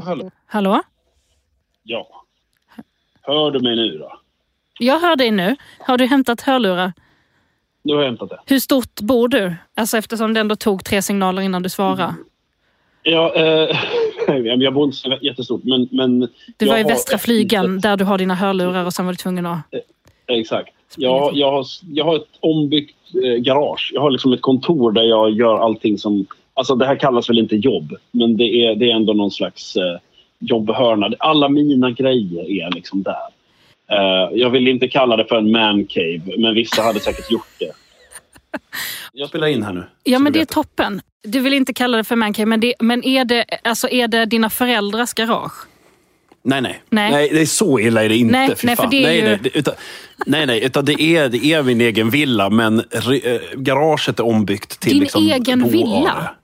Hallå, hallå. Ja. Hör du mig nu då? Jag hör dig nu. Har du hämtat hörlurar? Nu har jag hämtat det. Hur stort bor du? Alltså eftersom det ändå tog tre signaler innan du svarade. Ja, eh, jag bor inte så jättestort, men... men Du var i Västra ett flygen litet- där du har dina hörlurar och sen var du tvungen att... Exakt. Jag, jag, har, jag har ett ombyggt eh, garage. Jag har liksom ett kontor där jag gör allting som... Alltså det här kallas väl inte jobb, men det är, det är ändå någon slags eh, jobbhörna. Alla mina grejer är liksom där. Eh, jag vill inte kalla det för en man cave, men vissa hade säkert gjort det. Jag spelar in här nu. Ja men det är toppen. Du vill inte kalla det för mancave, men, det, men är, det, alltså, är det dina föräldrars garage? Nej, nej, Nej. det är så illa är det inte. Nej, nej, för det är nej, ju- nej, det, utan, nej, nej, utan det är, det är min egen villa, men re, eh, garaget är ombyggt till Din liksom egen boare. villa?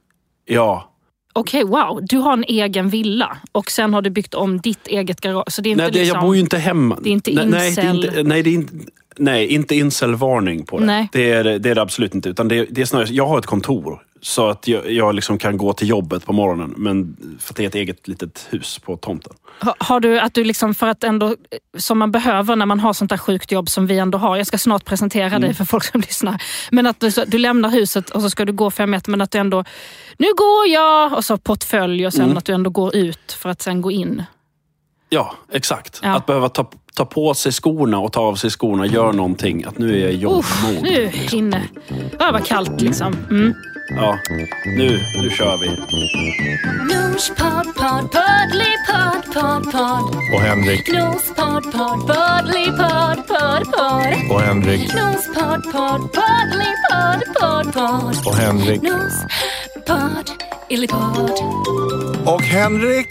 Ja. Okej, wow. Du har en egen villa och sen har du byggt om ditt eget garage. Så det är inte Nej, det, liksom... jag bor ju inte hemma. Det är inte nej, nej, det är incel. inte, nej, det är inte, nej, inte incelvarning på det. Nej. Det, är, det är det absolut inte. Utan det, det är snarare, jag har ett kontor. Så att jag, jag liksom kan gå till jobbet på morgonen. Men för att det är ett eget litet hus på tomten. Har- Har du att du liksom för att ändå, som man behöver när man har sånt där sjukt jobb som vi ändå har. Jag ska snart presentera Mm. dig för folk som lyssnar. Men att du, du lämnar huset och så ska du gå fem meter men att du ändå, nu går jag! Och så portfölj och sen Mm. att du ändå går ut för att sen gå in. Ja, exakt. Ja. Att behöva ta, ta på sig skorna och ta av sig skorna gör någonting. Att nu är jag i jobbmode. nu inne. Ja, vad kallt liksom. Mm. Ja, nu, nu kör vi. Nosepodd, pod, poddlypodd, pod, pod. Och Henrik. Nosepodd, pod, poddlypodd, pod, pod. Och Henrik. Nosepodd, pod, poddlypodd, pod, pod. Och Henrik. Nosepodd, illypodd. Och Henrik.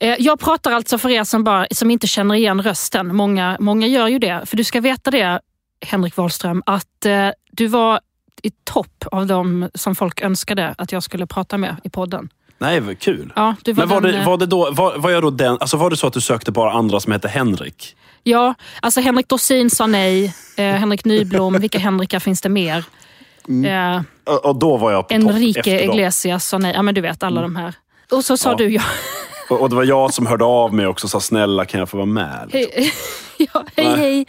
Eh, Jag pratar alltså för er som, bara, som inte känner igen rösten. Många, många gör ju det. För du ska veta det, Henrik Wahlström, att eh, du var i topp av de som folk önskade att jag skulle prata med i podden. Nej, vad kul. Ja, du var Men var den, det, var det då, var, var jag då den, alltså var det så att du sökte bara andra som hette Henrik? Ja, alltså Henrik Dorsin sa nej. Eh, Henrik Nyblom, vilka Henrikar finns det mer? Eh, Och, då var jag på Enrique. Iglesias sa nej. Ja, men du vet alla de här. Och så sa Ja. du ja. Och, och det var jag som hörde av mig också och sa snälla kan jag få vara med? Hej, ja, hej. Nej.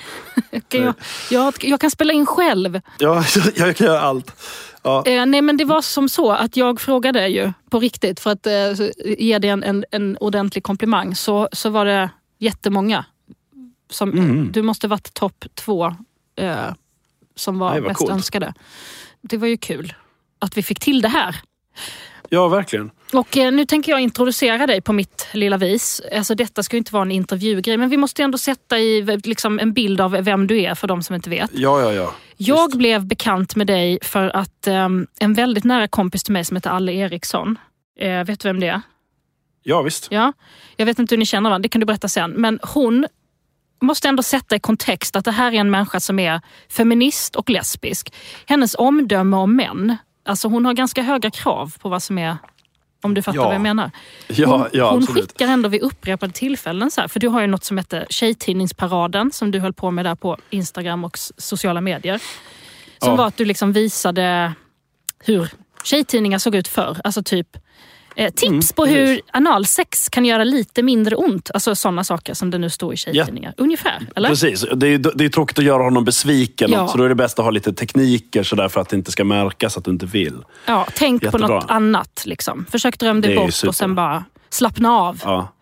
hej. Kan jag, jag, jag kan spela in själv. Ja, jag, kan göra allt. Ja. Eh, nej men det var som så att jag frågade ju på riktigt för att eh, ge dig en, en, en ordentlig komplimang. Så, så var det jättemånga. Som, Mm. Du måste varit topp två eh, som var Nej, mest coolt. önskade. Det var ju kul att vi fick till det här. ja, verkligen. Och eh, nu tänker jag introducera dig på mitt lilla vis. Alltså detta ska ju inte vara en intervjugrej men vi måste ändå sätta i liksom, en bild av vem du är för de som inte vet. Ja, ja, ja. Jag blev bekant med dig för att ehm, en väldigt nära kompis till mig som heter Alle Eriksson, eh, vet du vem det är? Ja, visst. Ja, jag vet inte hur ni känner varandra, det kan du berätta sen. Men hon måste ändå sätta i kontext att det här är en människa som är feminist och lesbisk. Hennes omdöme om män, alltså hon har ganska höga krav på vad som är, om du fattar Ja. vad jag menar. Ja, Hon, ja hon skickar ändå vid upprepade tillfällen, så här, för du har ju något som heter Tjejtidningsparaden som du höll på med där på Instagram och sociala medier. Som var att du liksom visade hur tjejtidningar såg ut förr. Alltså typ eh, tips Mm, på hur precis. analsex kan göra lite mindre ont. Alltså sådana saker som det nu står i tjejtidningar. Ungefär, eller? Precis. Det är, det är tråkigt att göra honom besviken. Ja. Så då är det bäst att ha lite tekniker så där för att det inte ska märkas att du inte vill. Ja, tänk Jättebra. på något annat. Liksom. Försök drömma dig bort och sen bara slappna av. Ja.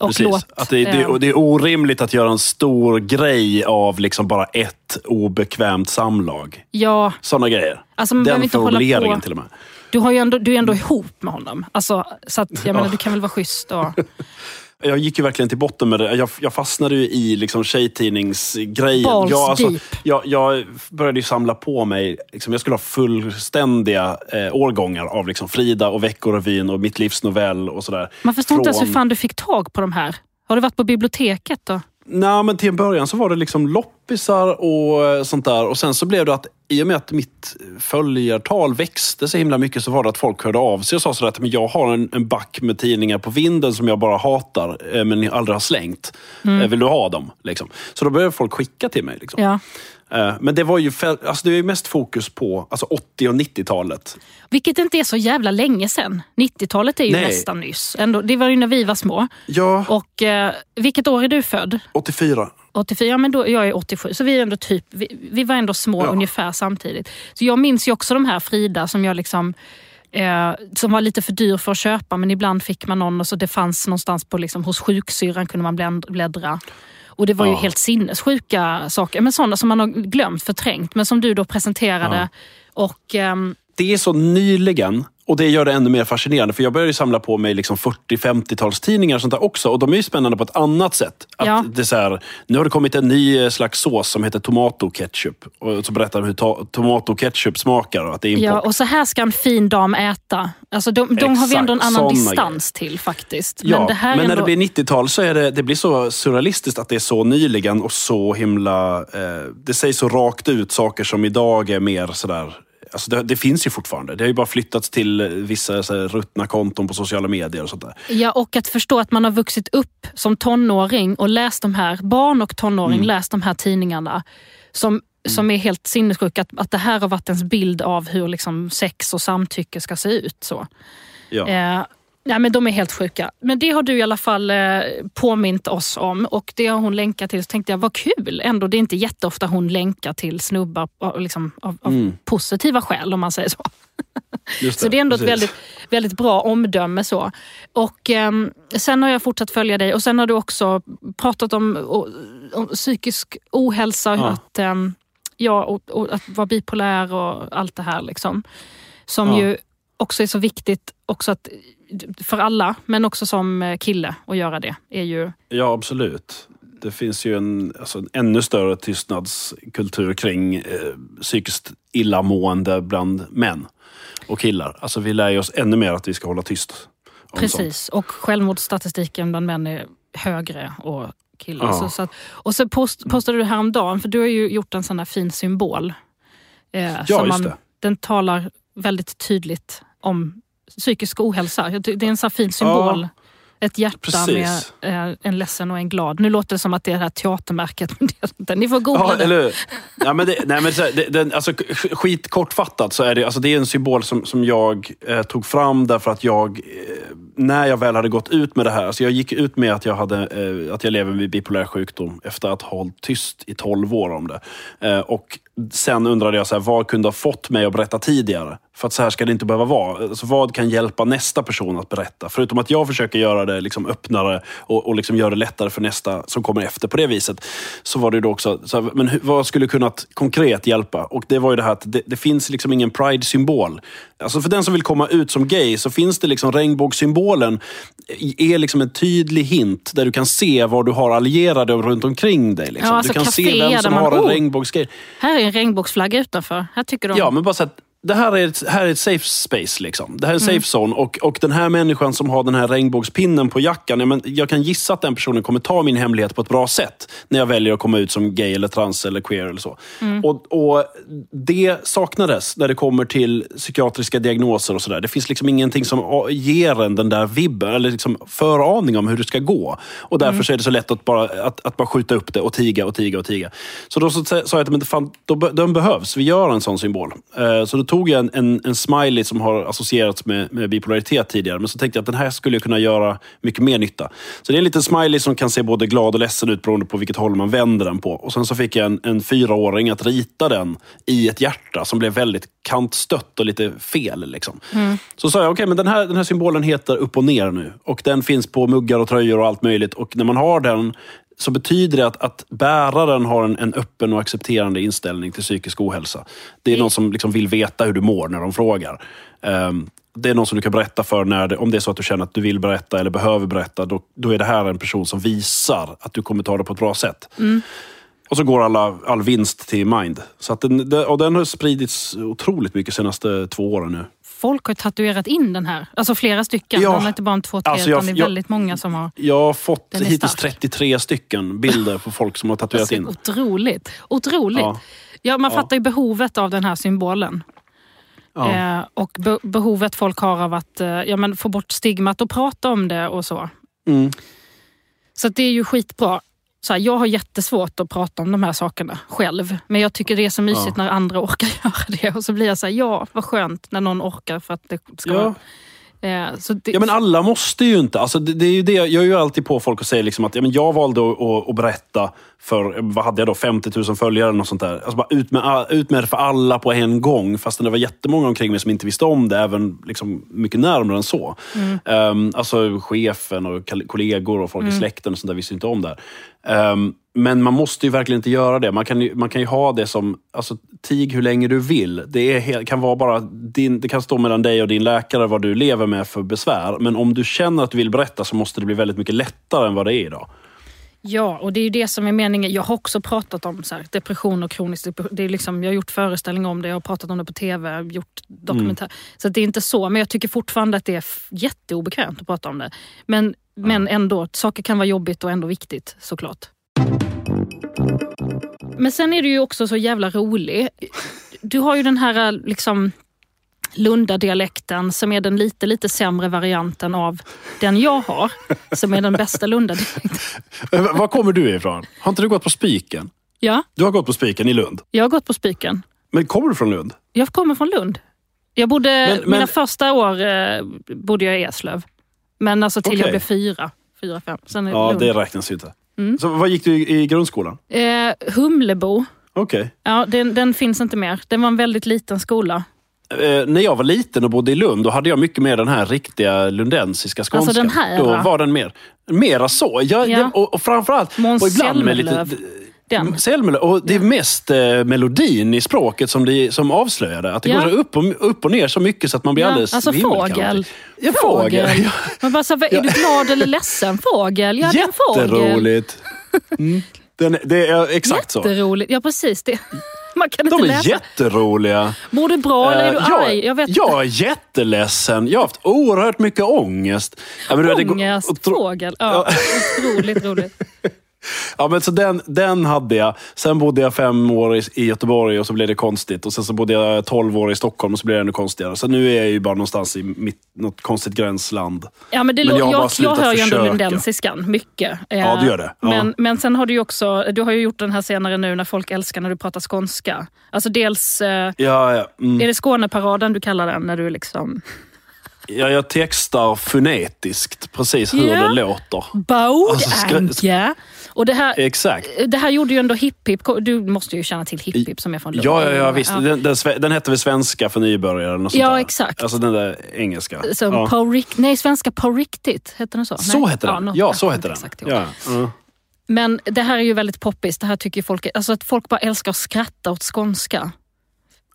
Precis. låt, att det, det, eh, det är orimligt att göra en stor grej av liksom bara ett obekvämt samlag. ja, Sådana grejer. Alltså, Den formuleringen till och med. Du, har ju ändå, du är ändå ihop med honom. Alltså, så att, jag menar, du kan väl vara schysst och... Jag gick ju verkligen till botten med det. Jag, jag fastnade ju i liksom tjejtidningsgrejen. Balls jag, alltså, deep. jag, jag började ju samla på mig, liksom, jag skulle ha fullständiga eh, årgångar av liksom, Frida och Veckorevyn och Mitt livs novell och sådär. Man förstår inte ens hur Från- fan du fick tag på de här. Har du varit på biblioteket då? Nej, men till en början så var det liksom loppisar och eh, sånt där. Och sen så blev det att i och med att mitt följartal växte så himla mycket så var det att folk hörde av sig och sa sådär att men jag har en, en back med tidningar på vinden som jag bara hatar eh, men aldrig har slängt. Eh, Vill du ha dem? Liksom. Så då började folk skicka till mig. Liksom. Ja. Eh, Men det var ju alltså det var ju mest fokus på alltså 80 och 90-talet. Vilket inte är så jävla länge sedan. 90-talet är ju Nej. nästan nyss. Ändå, det var ju när vi var små. Ja, Och eh, vilket år är du född? 84. 84, ja, men då, jag är 87, så vi är ändå typ, vi, vi var ändå små Ja. ungefär samtidigt. Så jag minns ju också de här Frida som jag liksom eh, som var lite för dyr för att köpa men ibland fick man någon och så det fanns någonstans på liksom, hos sjuksyrran kunde man bläddra. Och det var ju Ja. helt sinnessjuka saker, men sådana som man har glömt, förträngt, men som du då presenterade. Och ehm, Det är så nyligen och det gör det ännu mer fascinerande. För jag började ju samla på mig liksom 40-50-talstidningar och sånt där också. Och de är ju spännande på ett annat sätt. Att Ja. det är här, nu har det kommit en ny eh, slags sås som heter tomato ketchup. Och så berättar de hur to- tomato ketchup smakar och att det är import. Ja, och så här ska en fin dam äta. Alltså de, de har vi ändå en Exakt, annan distans till faktiskt. Ja, men är men när ändå... det blir 90-tal så är det, det blir så surrealistiskt att det är så nyligen och så himla... Eh, det sägs så rakt ut saker som idag är mer sådär... Alltså det, det finns ju fortfarande. Det har ju bara flyttats till vissa så här, ruttna konton på sociala medier och sånt där. Ja, och att förstå att man har vuxit upp som tonåring och läst de här, barn och tonåring, Mm. läst de här tidningarna som, som är helt sinnessjuka. Att, att det här har varit ens bild av hur liksom sex och samtycke ska se ut. Så. Ja. Eh, nej, men de är helt sjuka. Men det har du i alla fall eh, påmint oss om och det har hon länkat till. Så tänkte jag, vad kul ändå. Det är inte jätteofta hon länkar till snubbar av, liksom, av, av Mm. positiva skäl om man säger så. Just Så det är ändå ett precis. väldigt, väldigt bra omdöme. så. Och ehm, Sen har jag fortsatt följa dig och sen har du också pratat om, om psykisk ohälsa, Ja. att, ehm, ja, och, och att vara bipolär och allt det här. Liksom. Som Ja. ju också är så viktigt också att, för alla, men också som eh, kille att göra det. är ju Ja, absolut. Det finns ju en, alltså, en ännu större tystnadskultur kring eh, psykiskt illamående bland män och killar. Alltså, vi lär ju oss ännu mer att vi ska hålla tyst. om sånt. Precis, och självmordsstatistiken bland män är högre och killar. Ja. Så, så att, och så post, postade du häromdagen, för du har ju gjort en sån där fin symbol. Eh, som just det. Den talar väldigt tydligt om psykisk ohälsa. Det är en här fin symbol. Ett hjärta Precis. med eh, en ledsen och en glad. Nu låter det som att det är det här teatermärket, det. Ni får googla Ja, det. eller hur? ja, men det, nej, men så det, den, alltså, sk- skit kortfattat så är det, alltså, det är en symbol som, som jag eh, tog fram därför att jag, eh, när jag väl hade gått ut med det här, alltså jag gick ut med att jag, hade, eh, att jag lever med bipolär sjukdom efter att ha hållit tyst i 12 år om det. Eh, och sen undrade jag, så här, vad kunde ha fått mig att berätta tidigare? För att så här ska det inte behöva vara. Alltså, vad kan hjälpa nästa person att berätta? Förutom att jag försöker göra det liksom öppnare och, och liksom göra det lättare för nästa som kommer efter på det viset. Så var det ju då också, så här, men hur, vad skulle kunnat konkret hjälpa? Och det var ju det här att det, det finns liksom ingen pride-symbol. Alltså för den som vill komma ut som gay så finns det liksom regnbågssymbolen är liksom en tydlig hint där du kan se var du har allierade runt omkring dig. Liksom. Ja, alltså du kan se vem som har en oh! regnbågsgrej. Här är en regnbågsflagga utanför. Här tycker de. Ja, men bara så att det här är, ett, här är ett safe space. Liksom. Det här är en safe zone. Och, och den här människan som har den här regnbågspinnen på jackan. Ja, men jag kan gissa att den personen kommer ta min hemlighet på ett bra sätt. När jag väljer att komma ut som gay, eller trans eller queer. eller så. Mm. Och, och Det saknades när det kommer till psykiatriska diagnoser och sådär. Det finns liksom ingenting som ger en den där vibben, eller liksom föraning om hur det ska gå. Och därför Mm. så är det så lätt att bara, att, att bara skjuta upp det och tiga och tiga och tiga. Så då så sa jag att men fan, då, den behövs. Vi gör en sån symbol. Eh, Så då tog jag en, en, en smiley som har associerats med, med bipolaritet tidigare. Men så tänkte jag att den här skulle kunna göra mycket mer nytta. Så det är en liten smiley som kan se både glad och ledsen ut beroende på vilket håll man vänder den på. Och sen så fick jag en, en fyraåring att rita den i ett hjärta som blev väldigt kantstött och lite fel. Liksom. Så sa jag, okej, men den här, den här symbolen heter upp och ner nu. Och den finns på muggar och tröjor och allt möjligt. Och när man har den så betyder det att, att bäraren har en, en öppen och accepterande inställning till psykisk ohälsa. Det är någon som liksom vill veta hur du mår när de frågar. Ehm, det är någon som du kan berätta för när det, om det är så att du känner att du vill berätta eller behöver berätta. Då, då är det här en person som visar att du kommer ta det på ett bra sätt. Och så går alla, all vinst till Mind. Så att den, och den har spridits otroligt mycket de senaste två åren nu. Folk har tatuerat in den här. Alltså flera stycken. Ja. De är inte bara en två, tre, Alltså, jag- utan det är jag- väldigt många som har... Jag har fått hittills stark. 33 stycken bilder på folk som har tatuerat Alltså, in. otroligt. Otroligt. Ja. Ja. man Ja. fattar ju behovet av den här symbolen. Eh, och be- behovet folk har av att eh, ja, men få bort stigmat och prata om det och så. Mm. Så det är ju skitbra. Så här, jag har jättesvårt att prata om de här sakerna själv. Men jag tycker det är så mysigt när andra orkar göra det. Och så blir jag så här, ja vad skönt när någon orkar för att det ska Ja. vara... Eh, det, Ja, men alla måste ju inte. Alltså, det, det är ju det, jag är ju alltid på folk och säger liksom att ja, men jag valde att, att, att berätta för, vad hade jag då, 50 000 följare eller något sånt där. Alltså bara ut, med, ut med det för alla på en gång. Fast det var jättemånga omkring mig som inte visste om det, även liksom mycket närmare än så. Um, alltså chefen och kollegor och folk i släkten och sånt där visste inte om det. Um, men man måste ju verkligen inte göra det. Man kan ju, man kan ju ha det som, alltså tig hur länge du vill. Det är, kan vara bara din, det kan stå mellan dig och din läkare vad du lever med för besvär. Men om du känner att du vill berätta så måste det bli väldigt mycket lättare än vad det är idag. Ja, och det är ju det som är meningen. Jag har också pratat om så här, depression och kronisk depression. Det är liksom, jag har gjort föreställningar om det, jag har pratat om det på TV, gjort dokumentär. Så att det är inte så, men jag tycker fortfarande att det är jätteobekvämt att prata om det. Men, men ändå, saker kan vara jobbigt och ändå viktigt såklart. Men sen är du ju också så jävla rolig. Du har ju den här liksom Lundadialekten som är den lite, lite sämre varianten av den jag har. Som är den bästa Lundadialekten. Eh, Var kommer du ifrån? Har inte du gått på Spiken? Ja, Du har gått på Spiken i Lund. jag har gått på Spiken. Men kommer du från Lund? Jag kommer från Lund. Jag bodde, Men- men- Mina första år eh, bodde jag i Eslöv. Men alltså till jag Okej. blev fyra. Fyra, fem. Sen är Ja, Lund. det räknas ju inte. Så vad gick du i, i grundskolan? Eh, Humlebo. Okej. Ja, den, den finns inte mer. Det var en väldigt liten skola. Eh, när jag var liten och bodde i Lund, då hade jag mycket mer den här riktiga lundensiska skånskan. Alltså den här, Då va? var den mer, mera så. Jag, Ja. det, och, och framförallt, Måns. Zelmerlöw. Den. Zelmerlöw. Och det är mest eh, melodin i språket som, det, som avslöjade. Att det Ja. går upp och, upp och ner så mycket så att man blir Ja, alldeles alltså vimmelkantig. fågel. Ja, fågel. Ja. Man bara, så, är du glad eller ledsen? Fågel? Ja, är fågel. Jätteroligt. Mm. Den, det är exakt så. Jätteroligt. Ja, precis. Det. Man kan De inte är läsa. jätteroliga. Mår du bra eller är du Eh, jag, arg? Jag vet inte. jag är jätteledsen. Jag har haft oerhört mycket ångest. Ja, men det Ångest, och fågel. Ja, otroligt roligt. Ja, men så den, den hade jag. Sen bodde jag fem år i, i Göteborg och så blev det konstigt. Och Sen så bodde jag tolv år i Stockholm och så blev det ännu konstigare. Så nu är jag ju bara någonstans i mitt, något konstigt gränsland. Ja, men det Men jag jag, jag, hör ju ändå lundensiskan mycket. Ja, du gör det. Ja. Men, men sen har du ju också, du har ju gjort den här senare nu när folk älskar när du pratar skånska. Alltså dels, eh, Ja, ja, mm. är det Skåneparaden du kallar den när du liksom... ja, jag textar fonetiskt precis hur Ja. det låter. Baudanka! skra- Och det här, Exakt. det här gjorde ju ändå Hipp Hipp. Du måste ju känna till Hipp Hipp som är från Lund. Ja, ja, ja visst. Den, den, sve- den hette väl Svenska för nybörjare? något sånt Ja, där. exakt. Alltså den där engelska. Som ja. på rikt, nej, svenska på riktigt. Hette den så? Så nej. hette den. Ja, jag så hette den. exakt. Ja. ja. Men det här är ju väldigt poppis. Det här tycker folk, alltså att folk bara älskar att skratta åt skånska.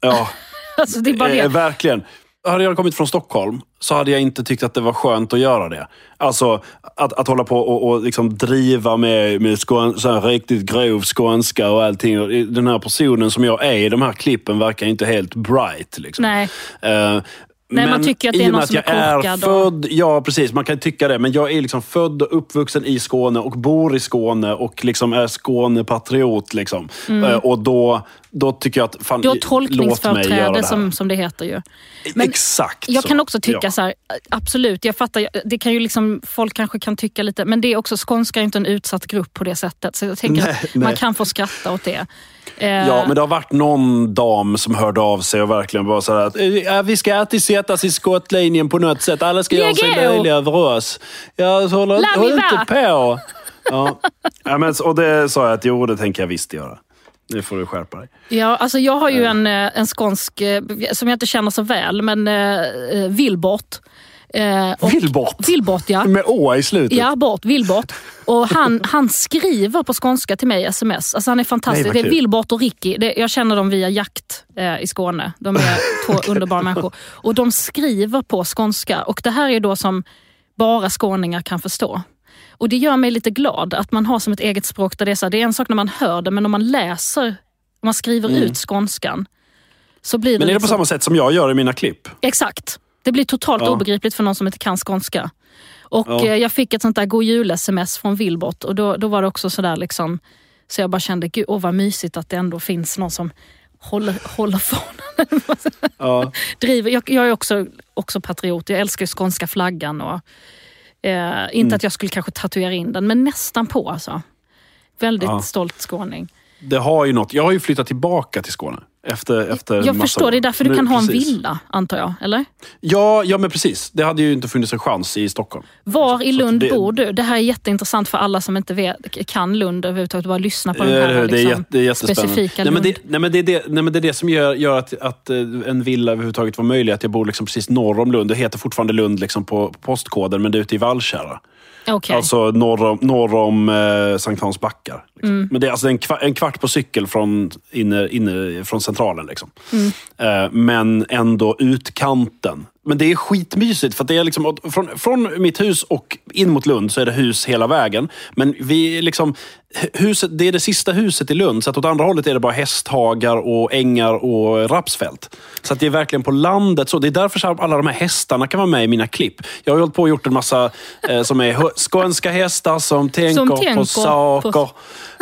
ja. Alltså det är bara Eh, det. verkligen. Hade jag kommit från Stockholm så hade jag inte tyckt att det var skönt att göra det. Alltså att, att hålla på och, och liksom driva med, med skån, så riktigt grov skånska och allting. Och Den här personen som jag är i de här klippen verkar inte helt bright. Liksom. Nej. Eh, Nej, man men tycker att det är och någon som jag är är korkad och- född, Ja, precis. Man kan tycka det. Men jag är liksom född och uppvuxen i Skåne och bor i Skåne och liksom är Skånepatriot. Liksom. Eh, Och då, då tycker jag att... Fan. Du har tolkningsföreträde som, som det heter ju. Men Exakt Jag så. kan också tycka Ja. så här, absolut, jag fattar, det kan ju liksom, folk kanske kan tycka lite, men det är också, skånska är inte en utsatt grupp på det sättet. Så jag tänker Nej, att man nej. kan få skratta åt det. Eh, Ja, men det har varit någon dam som hörde av sig och verkligen bara så att "Eh, vi ska alltid sättas i skottlinjen på något sätt. Alla ska göra sig Lägg av!" löjliga över oss. La håll va! inte på. Ja. Ja, men, och det sa jag att jo, det tänker jag visst göra. Nu får du skärpa dig. Ja, alltså jag har ju en, eh, en skånsk, eh, som jag inte känner så väl, men eh, eh, Vilbort. Eh, Vilbort? Vilbort, ja. Med å i slutet. Ja, bort, Vilbort. Och han, han skriver på skånska till mig i sms. Alltså han är fantastisk. Nej, det är kul. Vilbort och Ricky. Det, jag känner dem via jakt eh, i Skåne. De är två underbara människor. Och de skriver på skånska. Och det här är då som bara skåningar kan förstå. Och det gör mig lite glad att man har som ett eget språk där det är så här, det är en sak när man hör det, men om man läser, om man skriver ut skånskan, så blir det, Mm. Men är det på liksom, samma sätt som jag gör i mina klipp? Exakt. Det blir totalt Ja. obegripligt för någon som inte kan skånska. Och Ja. eh, jag fick ett sånt där god jul-sms från Vilbort och då, då var det också sådär liksom, så jag bara kände, gud åh vad mysigt att det ändå finns någon som håller, håller fanan. Ja. Driver. Jag, jag är också, också patriot, jag älskar skånska flaggan. Och, eh, inte Mm. att jag skulle kanske tatuera in den, men nästan på alltså. Väldigt Ja. stolt skåning. Det har ju något. Jag har ju flyttat tillbaka till Skåne. Efter, efter Jag förstår, år. det är därför du Nu- kan ha en precis. villa, antar jag. Eller? Ja, ja, men precis. Det hade ju inte funnits en chans i Stockholm. Var i Lund det- bor du? Det här är jätteintressant för alla som inte vet, kan Lund överhuvudtaget. Bara lyssna på den här Eh, det, är liksom, jätte, det är specifika nej, men det, nej, men det, är det, nej, men det är det som gör, gör att, att eh, en villa överhuvudtaget var möjlig. Att jag bor liksom precis norr om Lund. Det heter fortfarande Lund liksom på postkoden, men det är ute i Vallkärra. Okej. Alltså norr om, norr om eh, Sankt Hans backar. Liksom. Mm. Men det är alltså en, kvart, en kvart på cykel från, inne, inne, från centralen. Liksom. Mm. Eh, men ändå utkanten. Men det är skitmysigt för det är liksom, från, från mitt hus och in mot Lund så är det hus hela vägen. Men vi är liksom, huset, det är det sista huset i Lund, så att åt andra hållet är det bara hästhagar och ängar och rapsfält. Så att det är verkligen på landet. så. Det är därför så alla de här hästarna kan vara med i mina klipp. Jag har hållit på och gjort en massa eh, som är skånska hästar som tänker, tänker på saker. på-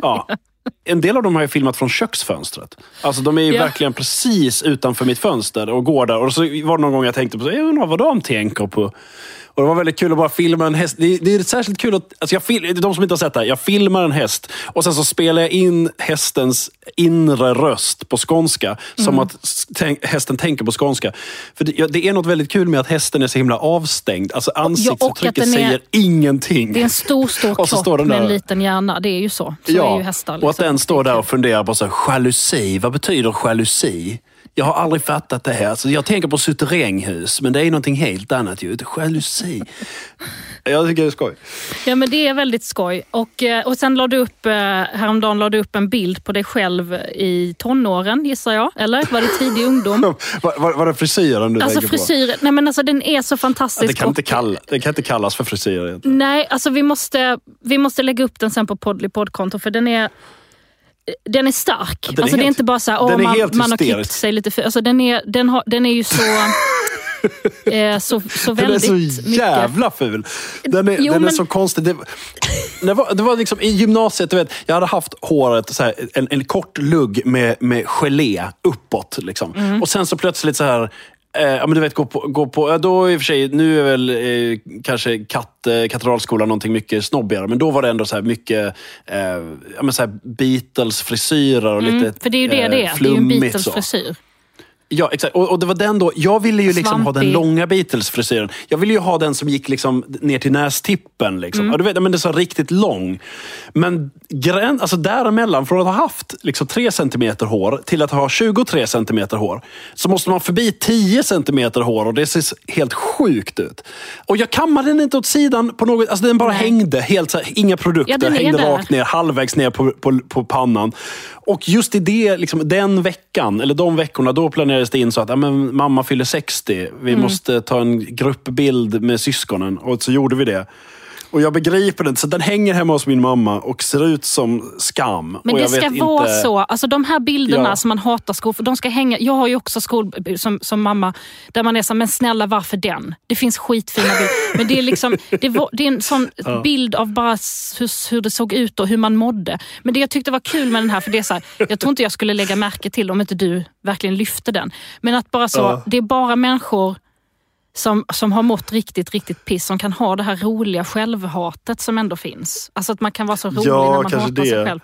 Ja. En del av dem har jag filmat från köksfönstret. Alltså de är ju Ja. verkligen precis utanför mitt fönster och går där. Och så var det någon gång jag tänkte på, så, jag undrar vad de tänker på. Och det var väldigt kul att bara filma en häst. Det, det är särskilt kul att, alltså jag fil, de som inte har sett det här, jag filmar en häst och sen så spelar jag in hästens inre röst på skånska. Som Mm. att tänk, hästen tänker på skånska. För det, ja, det är något väldigt kul med att hästen är så himla avstängd. Alltså ansiktsuttrycket är- säger ingenting. Det är en stor, stor Och så kropp med en liten hjärna. Det är ju så. Så är ju hästar. och att liksom. den står där och funderar på så här, jalusi. Vad betyder jalusi? Jag har aldrig fattat det här. Alltså, jag tänker på suterränghus, men det är någonting helt annat ju. Jalusi. jag tycker det är skoj. Ja, men det är väldigt skoj. Och, eh, och sen la du upp, eh, häromdagen la du upp en bild på dig själv i tonåren, gissar jag. Eller? Var det tidig ungdom? Var, var, var det frisyren du Alltså tänker på? frisyren, nej men alltså den är så Ja, fantastisk. det, kan inte kalla, det kan inte kallas för frisyr egentligen. Nej, alltså vi måste, vi måste lägga upp den sen på Podly poddkonto för den är den är stark. är alltså det är helt- inte bara så här, den är man, man har klippt sig lite för, alltså den är, den har, den är ju så, eh, så, så Den är väldigt så mycket. jävla ful. Den är, Jo, den är men- så konstig. Det, det, var, det var liksom i gymnasiet, du vet, jag hade haft håret, så här, en, en kort lugg med, med gelé uppåt. Liksom. Mm. Och sen så plötsligt så här ja, men du vet, gå på, gå på, då i och för sig, nu är väl eh, kanske katt, eh, Katedralskolan någonting mycket snobbigare, men då var det ändå så mycket eh, ja, men så Beatles-frisyrer och lite Mm, för det är ju det eh, det är. Det är ju en. Beatles-frisyr. Ja, exakt. Och, och det var den då. Jag ville ju liksom ha den långa Beatles-frisyren. Jag ville ju ha den som gick liksom ner till nästippen. Liksom. Mm. Ja, du vet, men det är så riktigt lång. Men grän, alltså däremellan, från att ha haft liksom 3 centimeter hår till att ha 23 centimeter hår, så måste man förbi 10 centimeter hår och det ser helt sjukt ut. Och jag kammade den inte åt sidan på något, alltså den bara Nej. hängde. Helt här, inga produkter, Ja, hängde där. rakt ner, halvvägs ner på, på, på pannan. Och just i det, liksom, den veckan, eller de veckorna, då planerades det in så att ja, men, mamma fyller 60. Vi Mm. måste ta en gruppbild med syskonen. Och så gjorde vi det. Och jag begriper det inte, så den hänger hemma hos min mamma och ser ut som skam. Men det ska vara inte... så. Alltså de här bilderna Ja. som man hatar skol, för de ska hänga. Jag har ju också skol som, som mamma där man är så men snälla varför den? Det finns skitfina bilder. Men det är, liksom, det var, det är en sån bild av bara hur, hur det såg ut och hur man mådde. Men det jag tyckte var kul med den här, för det är så här, jag tror inte jag skulle lägga märke till om inte du verkligen lyfte den. Men att bara så, Ja. det är bara människor som, som har mått riktigt, riktigt piss, som kan ha det här roliga självhatet som ändå finns. Alltså att man kan vara så rolig Ja, när man hatar sig det. själv.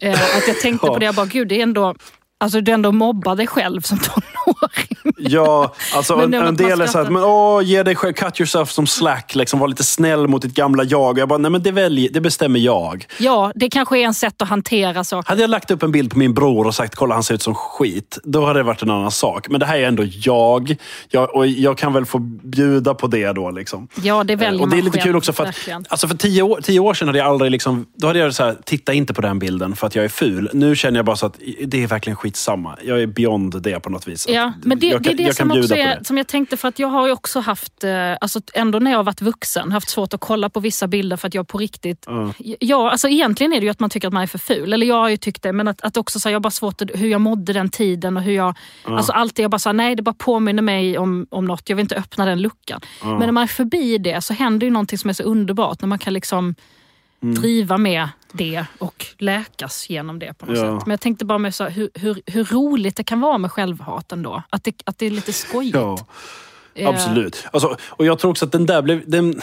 Eh, att jag tänkte Ja. på det, jag bara, gud det är ändå, alltså du ändå mobbar dig själv som tonåring. Ja, alltså en, en att man del är så skrattar. men, åh, ge dig själv, cut yourself som slack, liksom, var lite snäll mot ditt gamla jag. Jag bara, nej men det, välj, det bestämmer jag. Ja, det kanske är en sätt att hantera saker. Hade jag lagt upp en bild på min bror och sagt kolla han ser ut som skit, då hade det varit en annan sak. Men det här är ändå jag. jag och jag kan väl få bjuda på det då. Liksom. Ja, det väljer och det är man lite själv, kul också för att alltså för tio, år, tio år sedan hade jag aldrig liksom, då hade jag så här, titta inte på den bilden för att jag är ful. Nu känner jag bara så att det är verkligen skitsamma. Jag är beyond det på något vis. Ja, Att men det, jag det är det jag kan som också på är, det. som jag tänkte, för att jag har ju också haft, eh, alltså ändå när jag har varit vuxen, haft svårt att kolla på vissa bilder för att jag på riktigt... Ja, alltså egentligen är det ju att man tycker att man är för ful, eller jag har ju tyckt det, men att, att också så här, jag har bara svårt att, hur jag mådde den tiden och hur jag... Alltså allt det, jag bara sa nej det bara påminner mig om, om något, jag vill inte öppna den luckan. Men när man är förbi det så händer ju någonting som är så underbart, när man kan liksom Mm. driva med det och läkas genom det på något Ja. sätt. Men jag tänkte bara med så här, hur, hur, hur roligt det kan vara med självhat ändå. Att det, att det är lite skojigt. Ja. Eh, Absolut. Alltså, och jag tror också att den där blev... Den,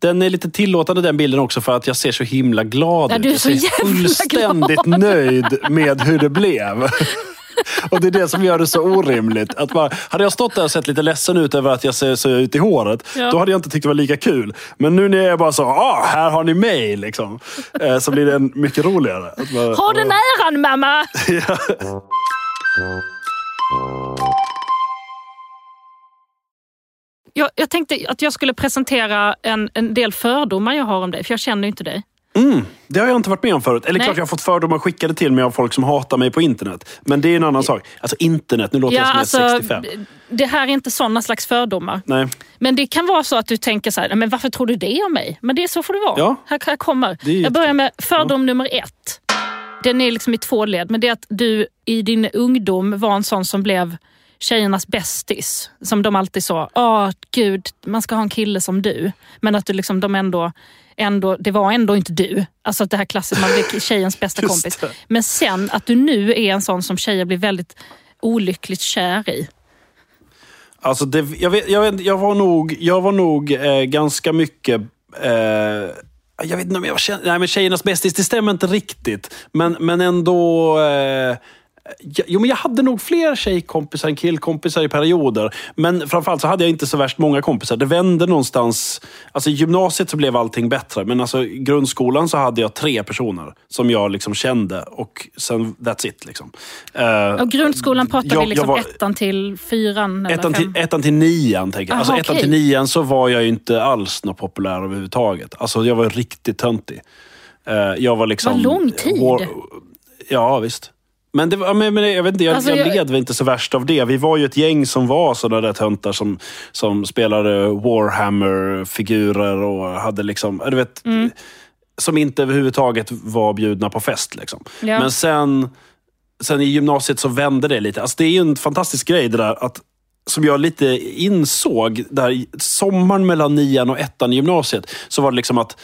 Den är lite tillåtande den bilden också för att jag ser så himla glad Ja, ut. du är jag så ser jävla fullständigt glad. nöjd med hur det blev. Och det är det som gör det så orimligt. Att bara, hade jag stått där och sett lite ledsen ut över att jag ser så ut i håret, Ja. då hade jag inte tyckt det var lika kul. Men nu när jag är bara så, ah, här har ni mig, liksom, eh, så blir det en mycket roligare. Att bara, Ha den äran mamma! Jag, jag tänkte att jag skulle presentera en, en del fördomar jag har om dig, för jag känner ju inte dig. Mm, det har jag inte varit med om förut. Eller Nej. klart jag har fått fördomar skickade till mig av folk som hatar mig på internet. Men det är en annan sak. Alltså internet, nu låter jag som jag är 65. det här är inte sådana slags fördomar. Nej. Men det kan vara så att du tänker så här, men varför tror du det om mig? Men det är så får det vara. Ja. Här, här kommer. Jag börjar med fördom nummer ett. Den är liksom i två led, men det är att du i din ungdom var en sån som blev tjejernas bästis. Som de alltid sa, åh gud, man ska ha en kille som du. Men att du liksom, de ändå, ändå, det var ändå inte du. Alltså att det här klassiska, man blir tjejens bästa kompis. Men sen att du nu är en sån som tjejer blir väldigt olyckligt kär i. Alltså det, jag, vet, jag, vet, jag var nog, jag var nog eh, ganska mycket... Eh, jag vet inte om jag tjej, nej, men tjejernas bästis, det stämmer inte riktigt. Men, men ändå... Eh, jo, men jag hade nog fler tjejkompisar än killkompisar i perioder. Men framförallt så hade jag inte så värst många kompisar. Det vände någonstans... Alltså I gymnasiet så blev allting bättre. Men alltså, i grundskolan så hade jag tre personer som jag liksom kände. Och sen that's it. Liksom. Eh, Och grundskolan pratar jag- vi liksom var- ettan till fyran? Eller Ettan till, ettan till nian, tänker jag. Alltså, Aha, ettan okej. till nian så var jag inte alls något populär överhuvudtaget. Alltså, jag var riktigt töntig. Eh, jag var liksom... Vad lång tid. ja, visst. Men, det var, men, men jag vet inte, jag, Alltså, jag jag- led väl inte så värst av det. Vi var ju ett gäng som var sådana där töntar som, som spelade Warhammer-figurer och hade liksom... Du vet, Mm. Som inte överhuvudtaget var bjudna på fest. Liksom. Ja. Men sen, sen i gymnasiet så vände det lite. Alltså, det är ju en fantastisk grej det där att som jag lite insåg, där sommaren mellan nian och ettan i gymnasiet, så var det liksom att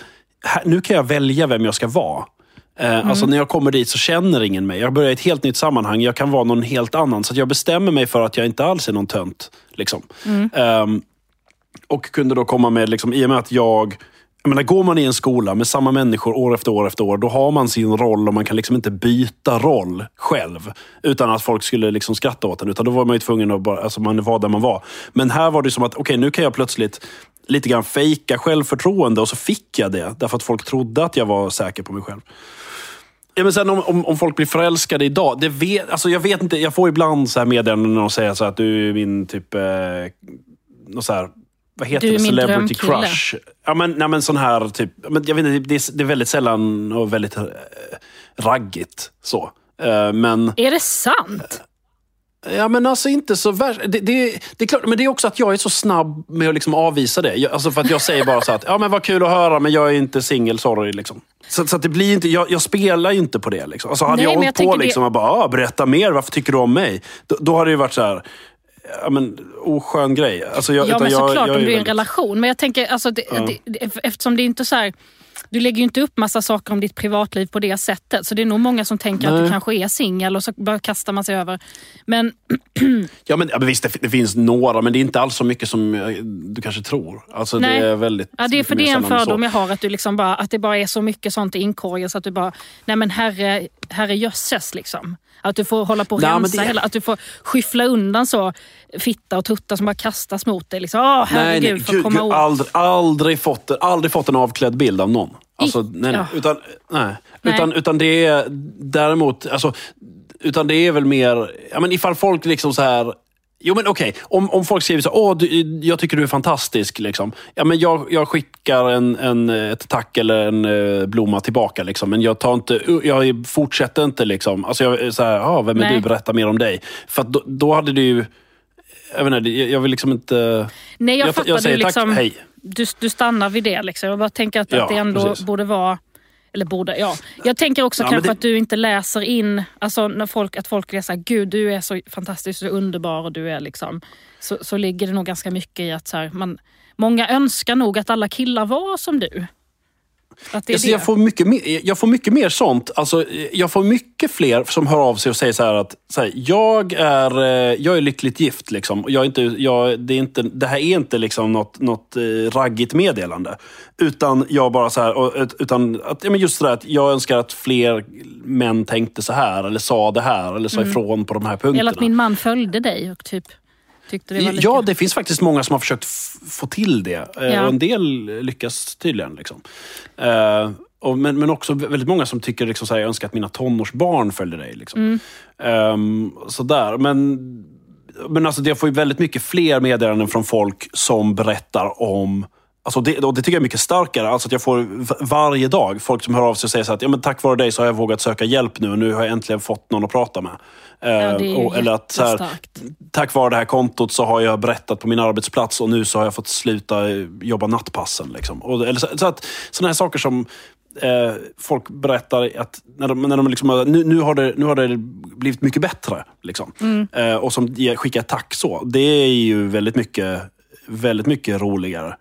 här, nu kan jag välja vem jag ska vara. Eh, Alltså när jag kommer dit så känner ingen mig. Jag börjar i ett helt nytt sammanhang. Jag kan vara någon helt annan. Så jag bestämmer mig för att jag inte alls är någon tönt. Liksom. Ehm, och kunde då komma med, liksom, i och med att jag... Jag menar, går man i en skola med samma människor år efter år efter år, då har man sin roll och man kan liksom inte byta roll själv. Utan att folk skulle liksom skratta åt en. Utan då var man ju tvungen att bara, alltså man var där man var. Men här var det som att, okej nu kan jag plötsligt lite grann fejka självförtroende och så fick jag det. Därför att folk trodde att jag var säker på mig själv. Ja, men sen om, om, om folk blir förälskade idag, det vet, alltså jag vet inte. Jag får ibland så här meddelanden och säger så att du är min typ... Eh, så här, vad heter Du är det? min Celebrity drömkille. crush. Ja, men, nej, men sån här typ... Men jag vet inte, det, är, det är väldigt sällan och väldigt eh, raggigt. Så. Eh, men... Är det sant? Ja men alltså inte så värst. Det, det, det är klart, men det är också att jag är så snabb med att liksom avvisa det. Jag, alltså för att jag säger bara så att, ja men vad kul att höra men jag är inte singel, sorry. Liksom. Så, så att det blir inte, jag, jag spelar ju inte på det. Liksom. Alltså hade Nej, jag hållit jag på tänker det- liksom och bara, ah, berätta mer, varför tycker du om mig? Då, då hade det ju varit så här, ja men oskön grej. Alltså, jag, Ja, men jag, såklart jag om är du är i en väldigt- relation. Men jag tänker, alltså, det, det, eftersom det inte är så här... Du lägger ju inte upp massa saker om ditt privatliv på det sättet. Så det är nog många som tänker att du Nej. kanske är singel och så bara kastar man sig över. Men Ja, men, ja, visst, det, det finns några, men det är inte alls så mycket som eh, du kanske tror. Alltså, Nej. Det är väldigt ja, det är för det är en fördom jag har. Att, du liksom bara, att det bara är så mycket sånt i inkorgen så att du bara, nej men herre, herre jösses liksom. Att du får hålla på och Nej, rensa det- hela, att du får skyffla undan så fitta och tuttar som bara kastas mot dig. Liksom. Åh, herregud, nej, nej, för att gud, komma gud, åt. aldrig, aldrig, fått, aldrig fått en avklädd bild av någon. Alltså, nej, nej, utan, nej. Nej. Utan, utan det är däremot, alltså, utan det är väl mer, ja, men ifall folk liksom så här Jo men okej, om, om folk skriver så Åh, du, jag tycker du är fantastisk. Liksom. Ja, men jag, jag skickar en, en, ett tack eller en eh, blomma tillbaka. Liksom. Men jag, tar inte, jag fortsätter inte. Liksom. Alltså jag så här, ah, vem är Nej. du? Berätta mer om dig. För då, då hade ju... Jag, vet inte, jag vill liksom inte... Nej, jag, Jag- jag säger du, tack, liksom, hej. Du, du stannar vid det. Liksom. Jag bara tänker att, Ja, att det ändå precis. borde vara... Eller borde, ja. Jag tänker också Ja, kanske det- att du inte läser in... Alltså när folk, att folk läser Gud du är så fantastisk och underbar och du är liksom... Så, så ligger det nog ganska mycket i att så här, man, många önskar nog att alla killar var som du. Att Alltså, jag, får mycket mer, jag får mycket mer sånt. Alltså, jag får mycket fler som hör av sig och säger så att så här, jag, är, eh, jag är lyckligt gift. Liksom. Jag är inte, jag, det, är inte, det här är inte liksom något, något eh, raggigt meddelande. Utan jag bara så här, och, utan att, ja, men just det där att jag önskar att fler män tänkte så här, eller sa det här, eller sa ifrån på de här punkterna. Mm. Eller att min man följde dig och typ tyckte det var lika. Ja, det finns faktiskt många som har försökt få till det. Eh, Ja. Och en del lyckas tydligen. Liksom. Eh, och, men, men också väldigt många som tycker liksom, så här, jag önskar att mina tonårsbarn följde dig. Liksom. Mm. Ehm, sådär. Men, men alltså, jag får ju väldigt mycket fler meddelanden från folk som berättar om Alltså det, och det tycker jag är mycket starkare. Alltså att jag får varje dag folk som hör av sig och säger så att ja, men tack vare dig så har jag vågat söka hjälp nu och nu har jag äntligen fått någon att prata med. Eh, Ja, ju och, eller att så här, tack vare det här kontot så har jag berättat på min arbetsplats och nu så har jag fått sluta eh, jobba nattpassen. Liksom. Och, eller så, så att, sådana här saker som eh, folk berättar att när de, när de liksom, nu, nu, har det, nu har det blivit mycket bättre. Liksom. Eh, och som skickar tack så. Det är ju väldigt mycket, väldigt mycket roligare.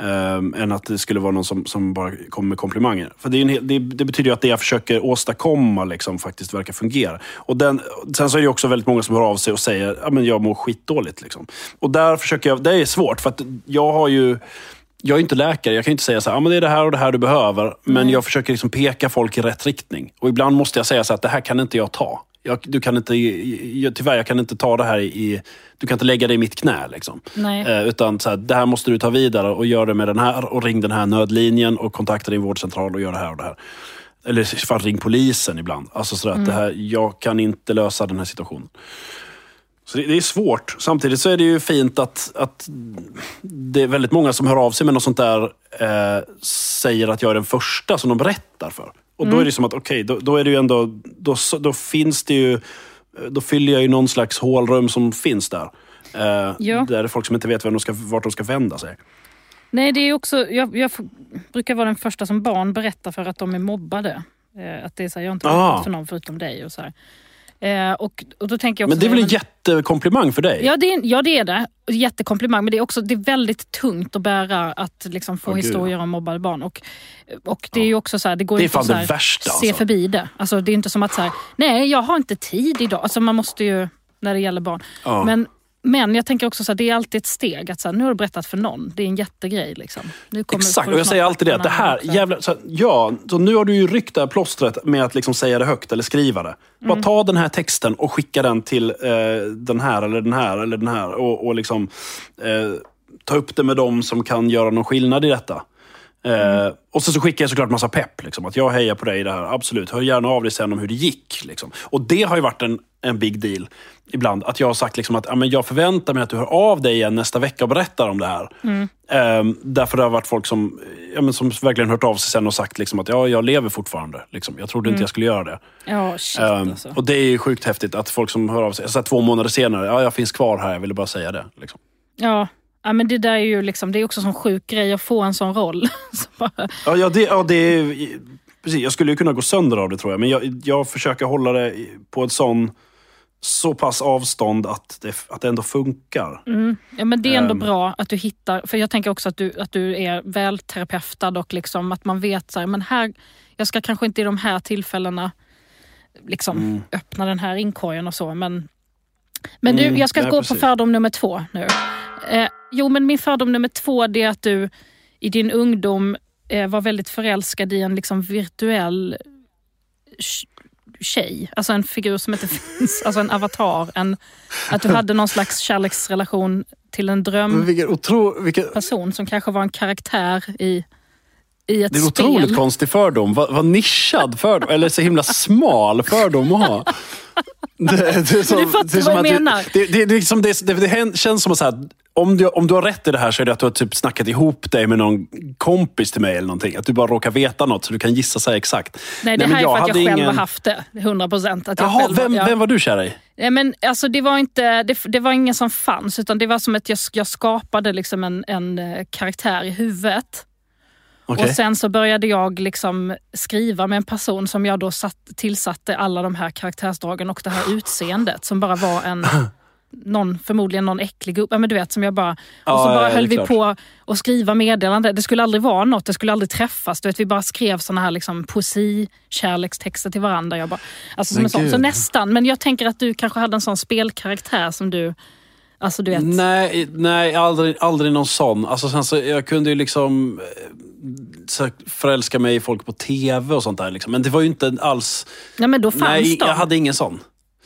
Um, än att det skulle vara någon som, som bara kommer med komplimanger. För det, en, det, det betyder ju att det jag försöker åstadkomma liksom, faktiskt verkar fungera. Och den, sen så är det också väldigt många som hör av sig och säger att ja, jag mår skitdåligt. Liksom. Och där försöker jag, det är svårt för att jag har ju jag är inte läkare, jag kan inte säga så här, ah, men det är det här och det här du behöver. Men jag försöker liksom peka folk i rätt riktning. Och ibland måste jag säga så här, att det här kan inte jag ta. Jag, du kan inte, jag, tyvärr, jag kan inte ta det här i... Du kan inte lägga det i mitt knä. Liksom. Eh, utan så här, det här måste du ta vidare och gör det med den här och ring den här nödlinjen och kontakta din vårdcentral och gör det här och det här. Eller fall ring polisen ibland. Alltså så att det här, jag kan inte lösa den här situationen. Så det, det är svårt. Samtidigt så är det ju fint att, att det är väldigt många som hör av sig med något sånt där eh, säger att jag är den första som de berättar för. Och då är det som att, okej, då, då är det ju ändå, då, då finns det ju, då fyller jag ju någon slags hålrum som finns där. Eh, Ja. Där är folk som inte vet vem de ska, vart de ska vända sig. Nej, det är också, jag, jag brukar vara den första som barn berättar för att de är mobbade. Eh, att det är så här, jag har inte Ah. berättat för någon förutom dig. Och så här. Eh, och, och då tänker jag också Men det är väl en jättekomplimang för dig? Ja det, är, ja, det är det. Jättekomplimang. Men det är också det är väldigt tungt att bära att liksom få gud, historier om mobbade barn. Och, och det är ju också så här, det går Det inte att här, värsta, se alltså. förbi det. Alltså, det är inte som att så här, nej jag har inte tid idag. Alltså, man måste ju, när det gäller barn. Men, men jag tänker också så här, det är alltid ett steg. Att så här, nu har du berättat för någon. Det är en jättegrej. Liksom. Exakt, och jag säger alltid det. Att det här, jävla, så, ja, så nu har du ju ryckt det här plåstret med att liksom säga det högt eller skriva det. Bara Mm. ta den här texten och skicka den till eh, den här eller den här eller den här. Och, och liksom eh, ta upp det med dem som kan göra någon skillnad i detta. Eh, och så, så skickar jag såklart massa pepp. Liksom, att jag hejar på dig i det här. Absolut. Hör gärna av dig sen om hur det gick. Liksom. Och det har ju varit en, en big deal ibland. Att jag har sagt liksom att ja, men jag förväntar mig att du hör av dig igen nästa vecka och berättar om det här. Eh, därför det har varit folk som, ja, men som verkligen hört av sig sen och sagt liksom att ja, jag lever fortfarande. Liksom. Jag trodde inte jag skulle göra det. Ja, shit Ehm, alltså. Och det är ju sjukt häftigt att folk som hör av sig, så två månader senare, ja, jag finns kvar här, jag ville bara säga det. Liksom. Ja. Ja, men det där är ju liksom, det är också en sån sjuk grej att få en sån roll. Så bara, Ja, ja, det, ja det är, precis, jag skulle ju kunna gå sönder av det tror jag, men jag, jag försöker hålla det på ett sån, så pass avstånd att det, att det ändå funkar. Ja, men det är ändå Ehm. bra att du hittar, för jag tänker också att du, att du är väl terapeutad och liksom att man vet så här, men här, jag ska kanske inte i de här tillfällena liksom Mm. öppna den här inkorgen och så. Men, men du, Mm, jag ska nej, gå precis. på fördom nummer två nu. Eh, jo, men min fördom nummer två det är att du i din ungdom eh, var väldigt förälskad i en liksom virtuell tj- tjej, alltså en figur som inte finns, alltså en avatar. En, att du hade någon slags kärleksrelation till en drömperson vilken otro, vilken, som kanske var en karaktär i, i ett det är en spel. otroligt konstig fördom. Vad, vad nischad fördom, eller så himla smal fördom att ha. Det, det, är som, du fattar det är som vad jag menar. Det, det, liksom, det, det, det känns som att så här, om, du, om du har rätt i det här så är det att du har typ snackat ihop dig med någon kompis till mig eller någonting. Att du bara råkar veta något så du kan gissa sig exakt. Nej, det men här är för att jag själv ingen- har haft det. 100 procent. Jaha, vem, vem var du kär i? Nej, men alltså, det, var inte, det, det var ingen som fanns, utan det var som att jag, jag skapade liksom en, en eh, karaktär i huvudet. Okej. Och sen så började jag liksom skriva med en person som jag då satt, tillsatte alla de här karaktärsdragen och det här utseendet som bara var en, någon, förmodligen någon äcklig gubbe, men du vet som jag bara... Ja, och så bara ja, höll vi klart. på att skriva meddelande. Det skulle aldrig vara något, det skulle aldrig träffas. Du vet, vi bara skrev såna här liksom, poesi, kärlekstexter till varandra. Jag bara, alltså som en sån. Så nästan, men jag tänker att du kanske hade en sån spelkaraktär som du... Alltså du vet. Nej, nej aldrig, aldrig någon sån. Alltså, sen så, jag kunde ju liksom eh, så förälska mig i folk på tv och sånt där. Liksom. Men det var ju inte alls... Nej men då fanns nej, de. jag hade ingen sån.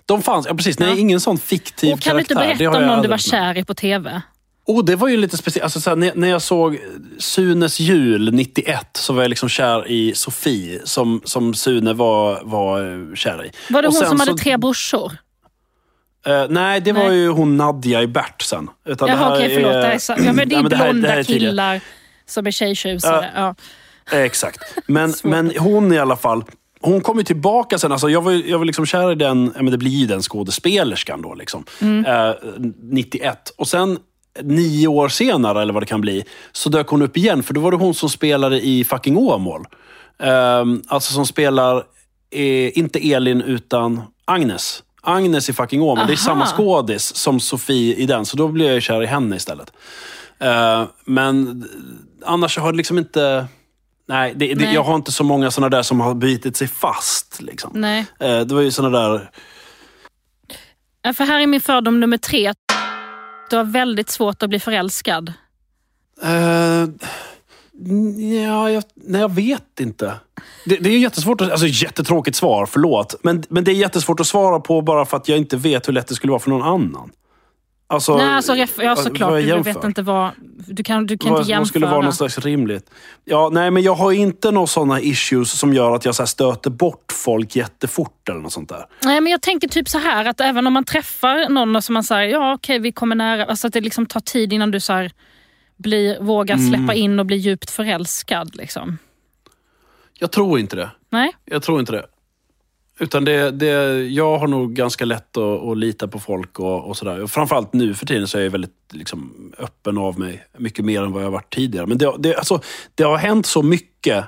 De fanns, ja precis. Ja. Nej, ingen sån fiktiv och kan du karaktär. inte Det berätta har om någon du var kär i på tv? Oh, det var ju lite speciellt. Alltså, när, när jag såg Sunes jul 91 så var jag liksom kär i Sofie som, som Sune var, var kär i. Var det Och hon som hade så- tre brorsor? Eh, nej, det var Nej. ju hon Nadja i Bert sen. Utan det Jaha okej, förlåt. Det, här är så, ja, men det Nej, är men det här- det blonda här är killar som är tjejtjusare. Ja. Eh, Exakt. Men, men hon i alla fall. Hon kom ju tillbaka sen. Alltså jag, var, jag var liksom kär i den, men det blir ju den skådespelerskan då. Liksom. Mm. Eh, 91. Och sen nio år senare, eller vad det kan bli, så dök hon upp igen. För då var det hon som spelade i fucking Åmål. Eh, alltså som spelar, eh, inte Elin, utan Agnes. Agnes i fucking Åmål. Det är samma skådis som Sofie i den, så då blev jag kär i henne istället. Eh, men annars har det liksom inte... Nej, det, det, Nej. jag har inte så många såna där som har bitit sig fast. Liksom. Nej. Eh, det var ju såna där... Ja, För här är min fördom nummer tre. Du har väldigt svårt att bli förälskad. Eh, ja, jag, nej, jag vet inte. Det, det är jättesvårt att, alltså jättetråkigt svar, förlåt. Men, men det är jättesvårt att svara på bara för att jag inte vet hur lätt det skulle vara för någon annan. Alltså, Nej, alltså, ja, vad- såklart. Du jag vet inte vad... Du kan, du kan vad, inte jämföra. vad skulle vara något slags rimligt? Ja, nej, men jag har inte några sådana issues som gör att jag så stöter bort folk jättefort eller något sånt där. Nej, men jag tänker typ så här att även om man träffar någon som man säger ja okej vi kommer nära. Alltså att det liksom tar tid innan du så här, blir, vågar Mm. släppa in och bli djupt förälskad. Liksom. Jag tror inte det. Nej? Jag tror inte det. Utan det, det, jag har nog ganska lätt att, att lita på folk och, och sådär. Framförallt nu för tiden så är jag väldigt liksom, öppen av mig. Mycket mer än vad jag varit tidigare. Men det, det, alltså, det har hänt så mycket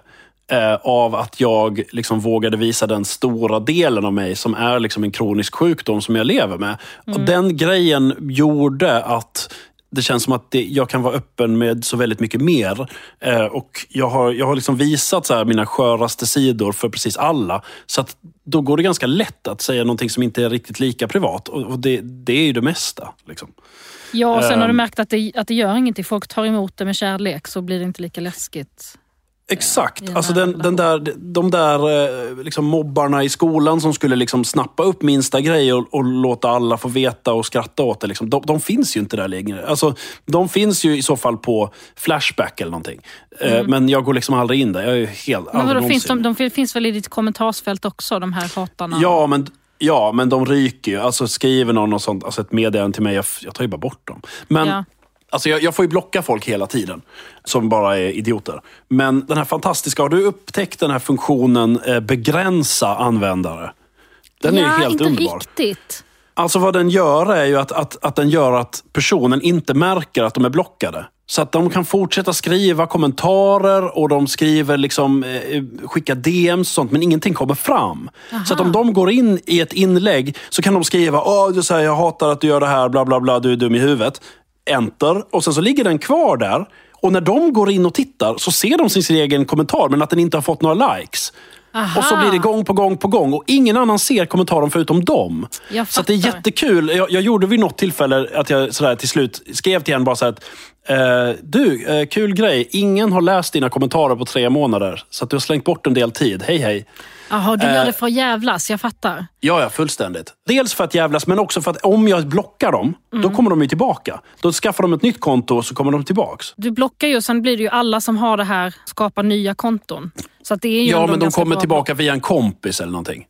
eh, av att jag liksom vågade visa den stora delen av mig som är liksom en kronisk sjukdom som jag lever med. Och den grejen gjorde att det känns som att det, jag kan vara öppen med så väldigt mycket mer. Eh, och jag har, jag har liksom visat så här mina sköraste sidor för precis alla. Så att då går det ganska lätt att säga någonting som inte är riktigt lika privat. Och, och det, det är ju det mesta. Liksom. Ja, och sen har du Ehm. märkt att det, att det gör ingenting. Folk tar emot det med kärlek så blir det inte lika läskigt. Exakt. Alltså den, den där, de där eh, liksom mobbarna i skolan som skulle liksom snappa upp minsta grej och, och låta alla få veta och skratta åt det. Liksom. De, de finns ju inte där längre. Alltså, de finns ju i så fall på Flashback eller någonting. Eh, Men jag går liksom aldrig in där. Jag är helt... Mm. Men vadå, finns de, de finns väl i ditt kommentarsfält också, de här hatarna? Ja, men, ja, men de ryker ju. Alltså skriver någon och sånt, alltså ett meddelande till mig, jag, jag tar ju bara bort dem. Men Ja. Alltså, jag, jag får ju blocka folk hela tiden, som bara är idioter. Men den här fantastiska, har du upptäckt den här funktionen eh, begränsa användare? Den är ja, ju helt inte underbar. riktigt. Alltså vad den gör är ju att, att, att den gör att personen inte märker att de är blockade. Så att de kan fortsätta skriva kommentarer och de skriver liksom, eh, skickar DMs och sånt, men ingenting kommer fram. Så att om de går in i ett inlägg så kan de skriva Åh, du säger, jag hatar att du gör det här, bla bla bla, du är dum i huvudet. Enter. Och sen så ligger den kvar där. Och när de går in och tittar så ser de sin egen kommentar, men att den inte har fått några likes. Aha. Och så blir det gång på gång på gång och ingen annan ser kommentaren förutom dem. Så det är jättekul. Jag, jag gjorde vid något tillfälle att jag sådär till slut skrev till henne bara så att eh, Du, eh, kul grej. Ingen har läst dina kommentarer på tre månader. Så du har slängt bort en del tid. Hej hej. Jaha, du gör Eh. det för att jävlas, jag fattar. Ja, ja, fullständigt. Dels för att jävlas, men också för att om jag blockar dem, då Mm. kommer de ju tillbaka. Då skaffar de ett nytt konto och så kommer de tillbaks. Du blockar ju och sen blir det ju alla som har det här skapar nya konton. Så att det är ju Ja, men de kommer tillbaka via en kompis eller någonting.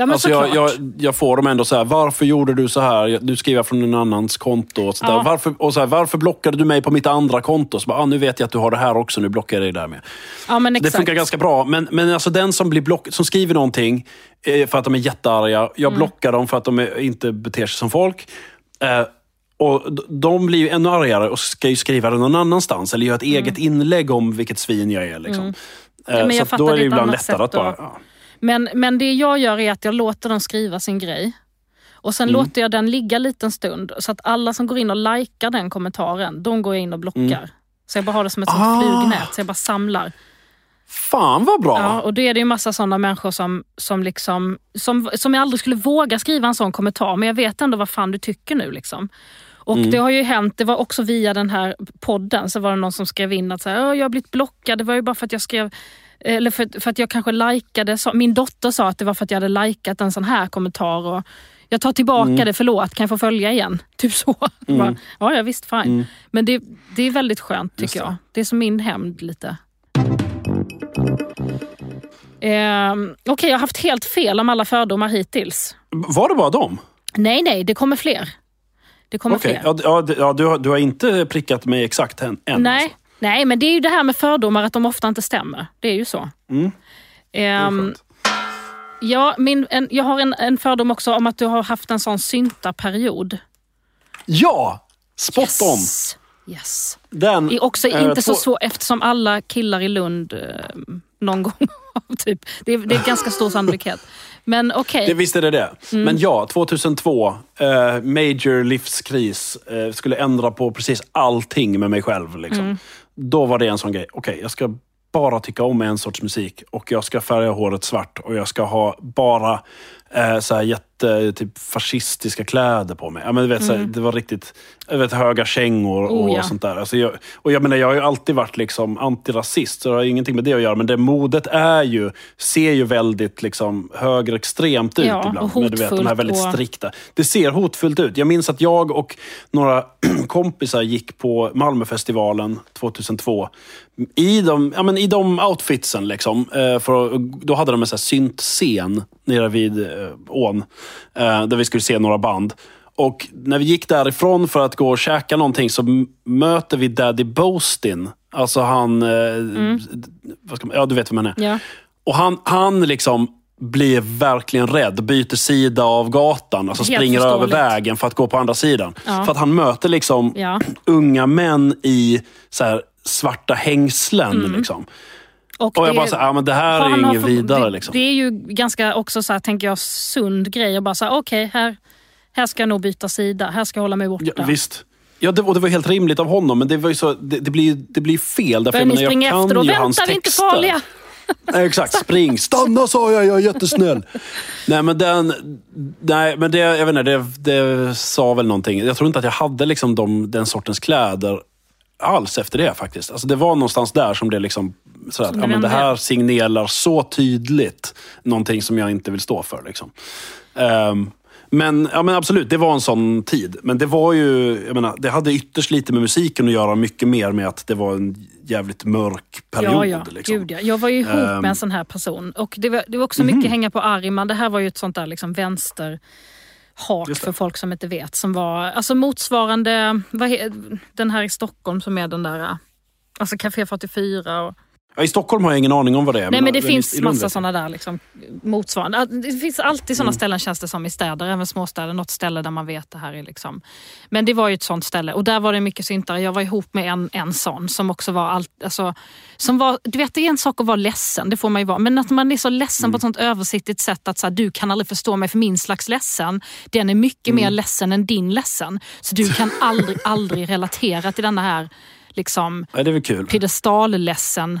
Ja, men Alltså såklart. jag, jag, jag får dem ändå så här, varför gjorde du så här? Du skriver från en annans konto. Och, så. Ja. Varför, och så här, varför blockade du mig på mitt andra konto? Så bara, ah, nu vet jag att du har det här också, nu blockar jag dig där med. ja, men Det exakt. funkar ganska bra. Men, men alltså den som, blir block, som skriver någonting eh, för att de är jättearga, jag Mm. blockar dem för att de är, inte beter sig som folk. Eh, och de blir ju ännu argare och ska ju skriva det någon annanstans. Eller göra ett eget inlägg om vilket svin jag är. Liksom. Eh, Mm. Ja, men jag så att då är det ibland lättare att bara... ja. Men, men det jag gör är att jag låter dem skriva sin grej. Och sen Mm. låter jag den ligga en liten stund så att alla som går in och likar den kommentaren, de går jag in och blockar. Så jag bara har det som ett sånt Mm. Ah. flugnät, så jag bara samlar. Fan vad bra! Ja, och då är det ju massa sådana människor som, som, liksom, som, som jag aldrig skulle våga skriva en sån kommentar, men jag vet ändå vad fan du tycker nu. Liksom. Och Mm. det har ju hänt, det var också via den här podden, så var det någon som skrev in att så här, "Åh, jag har blivit blockad, det var ju bara för att jag skrev eller för, för att jag kanske likade, min dotter sa att det var för att jag hade likat en sån här kommentar. Och jag tar tillbaka Mm. det, förlåt, kan jag få följa igen? Typ så. Bara, ja, ja, visst, fine. Men det, det är väldigt skönt Mm. Just tycker det. jag. Det är som min hämnd lite. Ehm, Okej, jag har haft helt fel om alla fördomar hittills. Var det bara dem? Nej, nej, det kommer fler. Det kommer Okej, fler. ja, ja, du, har, du har inte prickat mig exakt än? än nej, Alltså. Nej, men det är ju det här med fördomar, att de ofta inte stämmer. Det är ju så. Mm. Ehm, ja, min, en, jag har en, en fördom också om att du har haft en sån syntarperiod. Ja! Spot on! Yes. yes. Den, Det är också eh, inte så två- svårt eftersom alla killar i Lund eh, någon gång typ. Det är, det är ganska stor sannolikhet. Men okej. Det, visst är det det. Mm. Men ja, 2002, eh, major livskris, eh, skulle ändra på precis allting med mig själv. Liksom. Mm. Då var det en sån grej. Okej, jag ska bara tycka om en sorts musik och jag ska färga håret svart och jag ska ha bara eh, så här jätte, typ fascistiska kläder på mig. Ja, men du vet, så här, det var riktigt vet, höga kängor och Mm. Oh, ja. sånt där. Alltså jag, och jag menar, jag har ju alltid varit liksom antirasist, så det har ingenting med det att göra. Men det modet är ju, ser ju väldigt liksom, högerextremt ut Ja, ibland. och med, du vet, de här väldigt och- strikta. Det ser hotfullt ut. Jag minns att jag och några kompisar gick på Malmöfestivalen 2002. I de, ja, men i de outfitsen. Liksom, eh, för, då hade de en sån här syntscen nere vid eh, ån. Eh, där vi skulle se några band. Och när vi gick därifrån för att gå och käka någonting så möter vi Daddy Boastin. Alltså han... Eh, ska man, ja, du vet vem han är. Ja. Och han, han liksom blir verkligen rädd, byter sida av gatan, alltså Helt springer över vägen för att gå på andra sidan. Ja. För att han möter liksom Ja. unga män i så här, svarta hängslen. Mm. Liksom. Och Och jag bara, så, ja, men det här är inget vidare. Det, Liksom. det är ju ganska också så här, tänker jag, sund grej att bara säga okej, här, här ska jag nog byta sida. Här ska jag hålla mig borta. Ja, visst. Ja, det, och det var helt rimligt av honom, men det, var så, det, det, blir, det blir fel. Därför jag, ni jag springa kan efter och ju hans vänta, vi är inte farliga. Nej, exakt, spring. Stanna sa jag, jag är jättesnäll. nej, men den... Nej, men det, jag vet inte, det, det sa väl någonting. Jag tror inte att jag hade liksom de, den sortens kläder alls efter det faktiskt. Alltså, det var någonstans där som det liksom... Sådär, ja, men det här signelar så tydligt någonting som jag inte vill stå för. Liksom. Ehm, men, ja, men absolut, det var en sån tid. Men det var ju, jag menar, det hade ytterst lite med musiken att göra. Mycket mer med att det var en jävligt mörk period. Ja, ja. liksom. Gud, ja. Jag var ju ihop. Mhm. med en sån här person. Och det var, det var också mycket hänga på Arman. Det här var ju ett sånt där liksom vänster hak för folk som inte vet. Som var alltså motsvarande vad den här i Stockholm som är den där Alltså Café 44 och Ja, I Stockholm har jag ingen aning om vad det är. Nej men det finns i massa sådana där liksom, motsvarande. Det finns alltid Mm. sådana ställen känns det som i städer, även småstäder. Något ställe där man vet det här är liksom. Men det var ju ett sånt ställe och där var det mycket syntare. Jag var ihop med en, en sån som också var allt, alltså, som var, du vet det är en sak att vara ledsen, det får man ju vara. Men att man är så ledsen Mm. på ett sånt översiktligt sätt att så här, du kan aldrig förstå mig för min slags ledsen, den är mycket Mm. mer ledsen än din ledsen. Så du kan aldrig, aldrig relatera till denna här liksom Ja, det är väl kul. piedestalledsen.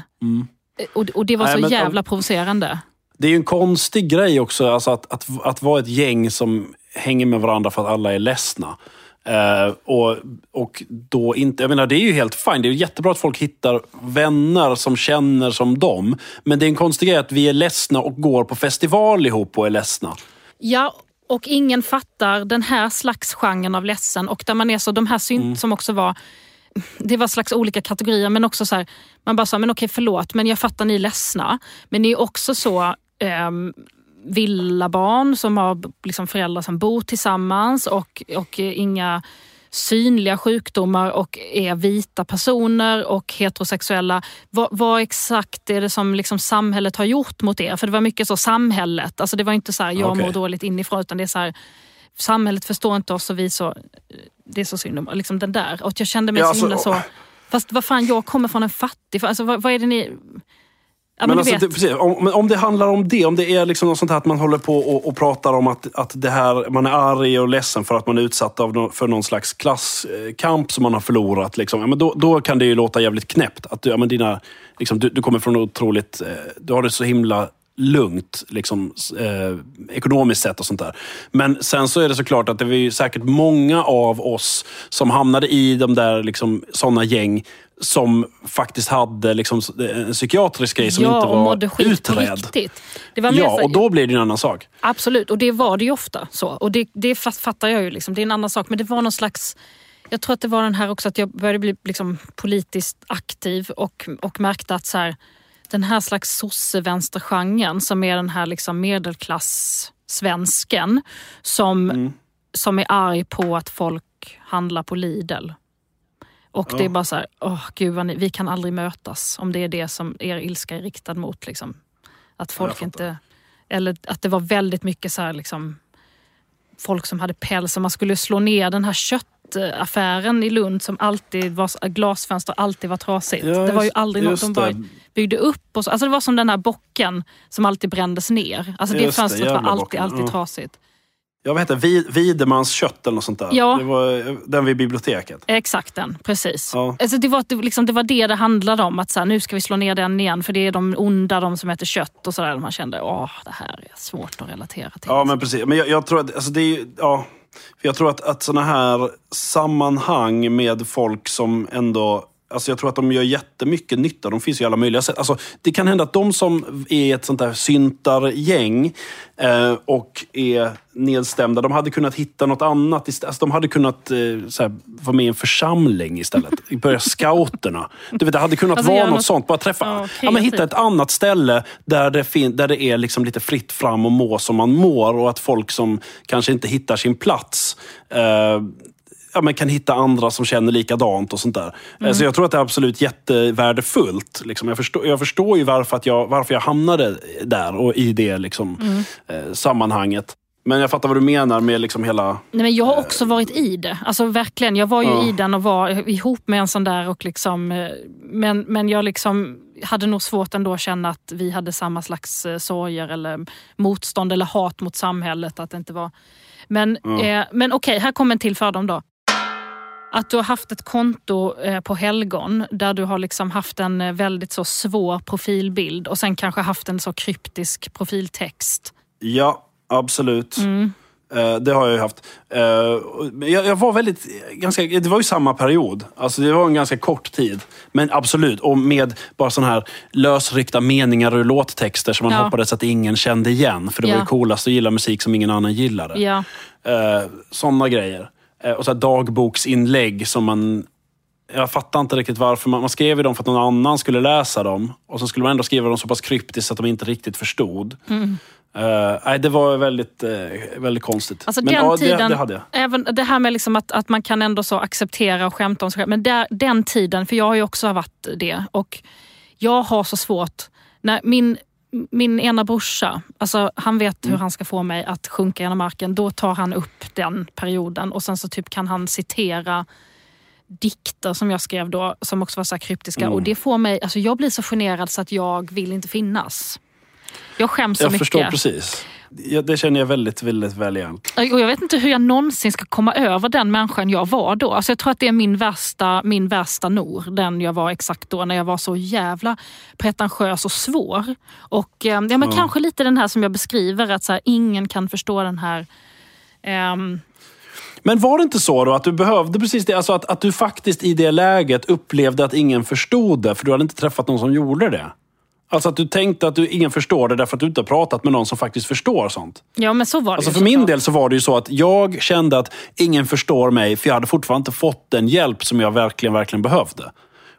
Och, och det var Nej, så men- jävla provocerande. Det är ju en konstig grej också, alltså att, att, att vara ett gäng som hänger med varandra för att alla är ledsna. Eh, och, och då inte, jag menar, det är ju helt fint. Det är ju jättebra att folk hittar vänner som känner som dem. Men det är en konstig grej att vi är ledsna och går på festival ihop och är ledsna. Ja, och ingen fattar den här slags genren av ledsen. Och där man är så, de här synt som också var, det var slags olika kategorier men också så här, man bara sa, men okej förlåt men jag fattar ni är ledsna. Men ni är också så ehm, villabarn som har liksom föräldrar som bor tillsammans och, och eh, inga synliga sjukdomar och är vita personer och heterosexuella. Vad, vad exakt är det som liksom samhället har gjort mot er? För det var mycket så samhället, alltså det var inte så här jag Okej. mår dåligt inifrån utan det är så här samhället förstår inte oss och vi så, det är så synd om liksom den där. Och jag kände mig Ja, så alltså, himla så, fast vad fan jag kommer från en fattig, alltså vad, vad är det ni Ja, men men alltså, det, precis, om, om det handlar om det, om det är liksom något sånt här att man håller på och, och pratar om att, att det här, man är arg och ledsen för att man är utsatt av nå- för någon slags klasskamp som man har förlorat. Liksom. Ja, men då, då kan det ju låta jävligt knäppt. Att du, ja, men dina, liksom, du, du kommer från otroligt... Eh, du har det så himla lugnt liksom, eh, ekonomiskt sett och sånt där. Men sen så är det såklart att det var ju säkert många av oss som hamnade i de där liksom, såna gäng som faktiskt hade liksom, en psykiatrisk grej som ja, inte var utredd. var Ja, så- och då blir det en annan sak. Absolut, och det var det ju ofta. så. Och det, det fat- fattar jag ju. Liksom. Det är en annan sak. Men det var någon slags... Jag tror att det var den här också att jag började bli liksom, politiskt aktiv och, och märkte att så här, den här slags sosse-vänstergenren som är den här liksom medelklass-svensken som, Mm. som är arg på att folk handlar på Lidl. Och det är bara så här, åh gud ni, vi kan aldrig mötas om det är det som er ilska är riktad mot. Liksom. Att folk fattar. inte... Eller att det var väldigt mycket så här liksom folk som hade päls och man skulle slå ner den här köttaffären i Lund som alltid var, glasfönster alltid var trasigt. Ja, det var ju just- aldrig något just de bara det. byggde upp. Och så. Alltså det var som den här bocken som alltid brändes ner. Alltså det Just det, fönstret var jävla alltid, bocken, alltid trasigt. Ja, vad heter det? Vid- Videmans kött eller något sånt där. Ja. Det var eh, den vid biblioteket. Exakt den, precis. Ja. Alltså det, var, det, liksom, det var det det handlade om. Att så här, nu ska vi slå ner den igen för det är de onda, de som äter kött och sådär. Man kände, åh det här är svårt att relatera till. Ja, men precis. Men jag, jag tror att, alltså det är ja, för jag tror att, att sådana här sammanhang med folk som ändå Alltså jag tror att de gör jättemycket nytta. De finns ju i alla möjliga sätt. Alltså det kan hända att de som är ett sånt där syntargäng eh, och är nedstämda, de hade kunnat hitta något annat. Istället. Alltså de hade kunnat eh, så här, vara med i en församling istället. Börja scouterna. Du vet, det hade kunnat Alltså, vara något något- sånt. Bara träffa, Ja, ja, men hitta kreativt. ett annat ställe där det, fin- där det är liksom lite fritt fram och må som man mår och att folk som kanske inte hittar sin plats eh, ja, men kan hitta andra som känner likadant och sånt där. Eh, Så jag tror att det är absolut jättevärdefullt. Liksom. Jag, förstår, jag förstår ju varför, att jag, varför jag hamnade där och i det liksom, eh, sammanhanget. Men jag fattar vad du menar med liksom hela... Nej, men jag har också varit i det. Alltså verkligen. Jag var ju Ja. i den och var ihop med en sån där. Och liksom, eh, men, men jag liksom hade nog svårt ändå att känna att vi hade samma slags eh, sorger eller motstånd eller hat mot samhället. Att det inte var... Men, eh, men okej, här kommer en till fördom då. Att du har haft ett konto eh, på helgon där du har liksom haft en eh, väldigt så svår profilbild och sen kanske haft en så kryptisk profiltext. Ja, absolut. Eh, det har jag ju haft. Jag, var väldigt... Ganska, det var ju samma period. Alltså det var en ganska kort tid. Men absolut. Och med bara sådana här lösryckta meningar ur låttexter som man Ja. hoppades att ingen kände igen. För det var Ja. ju coolast att gilla musik som ingen annan gillade. Ja. Sådana grejer. Eh, och så här dagboksinlägg som man... Jag fattar inte riktigt varför. Man, man skrev ju dem för att någon annan skulle läsa dem. Och så skulle man ändå skriva dem så pass kryptiskt att de inte riktigt förstod. Eh, nej, det var väldigt, eh, väldigt konstigt. Alltså Men den ja, tiden, det, det hade jag. Även det här med liksom att, att man kan ändå så acceptera och skämta om sig själv. Men där, den tiden, för jag har ju också varit det. Och jag har så svårt. När min, min ena brorsa, alltså han vet Mm. hur han ska få mig att sjunka genom marken. Då tar han upp den perioden och sen så typ kan han citera dikter som jag skrev då, som också var så kryptiska. Mm. Och det får mig, alltså jag blir så generad så att jag vill inte finnas. Jag skäms så Jag mycket. förstår precis. Ja, det känner jag väldigt, väldigt väl igen. Och jag vet inte hur jag någonsin ska komma över den människan jag var då. Alltså jag tror att det är min värsta, min värsta nor, den jag var exakt då, när jag var så jävla pretentiös och svår. Och eh, ja, men kanske lite den här som jag beskriver, att så här, ingen kan förstå den här ehm, Men var det inte så då att du behövde precis det? Alltså att, att du faktiskt i det läget upplevde att ingen förstod det, för du hade inte träffat någon som gjorde det? Alltså att du tänkte att du, ingen förstår det därför att du inte har pratat med någon som faktiskt förstår sånt. Ja men så var det Alltså för min såklart. del så var det ju så att jag kände att ingen förstår mig, för jag hade fortfarande inte fått den hjälp som jag verkligen, verkligen behövde.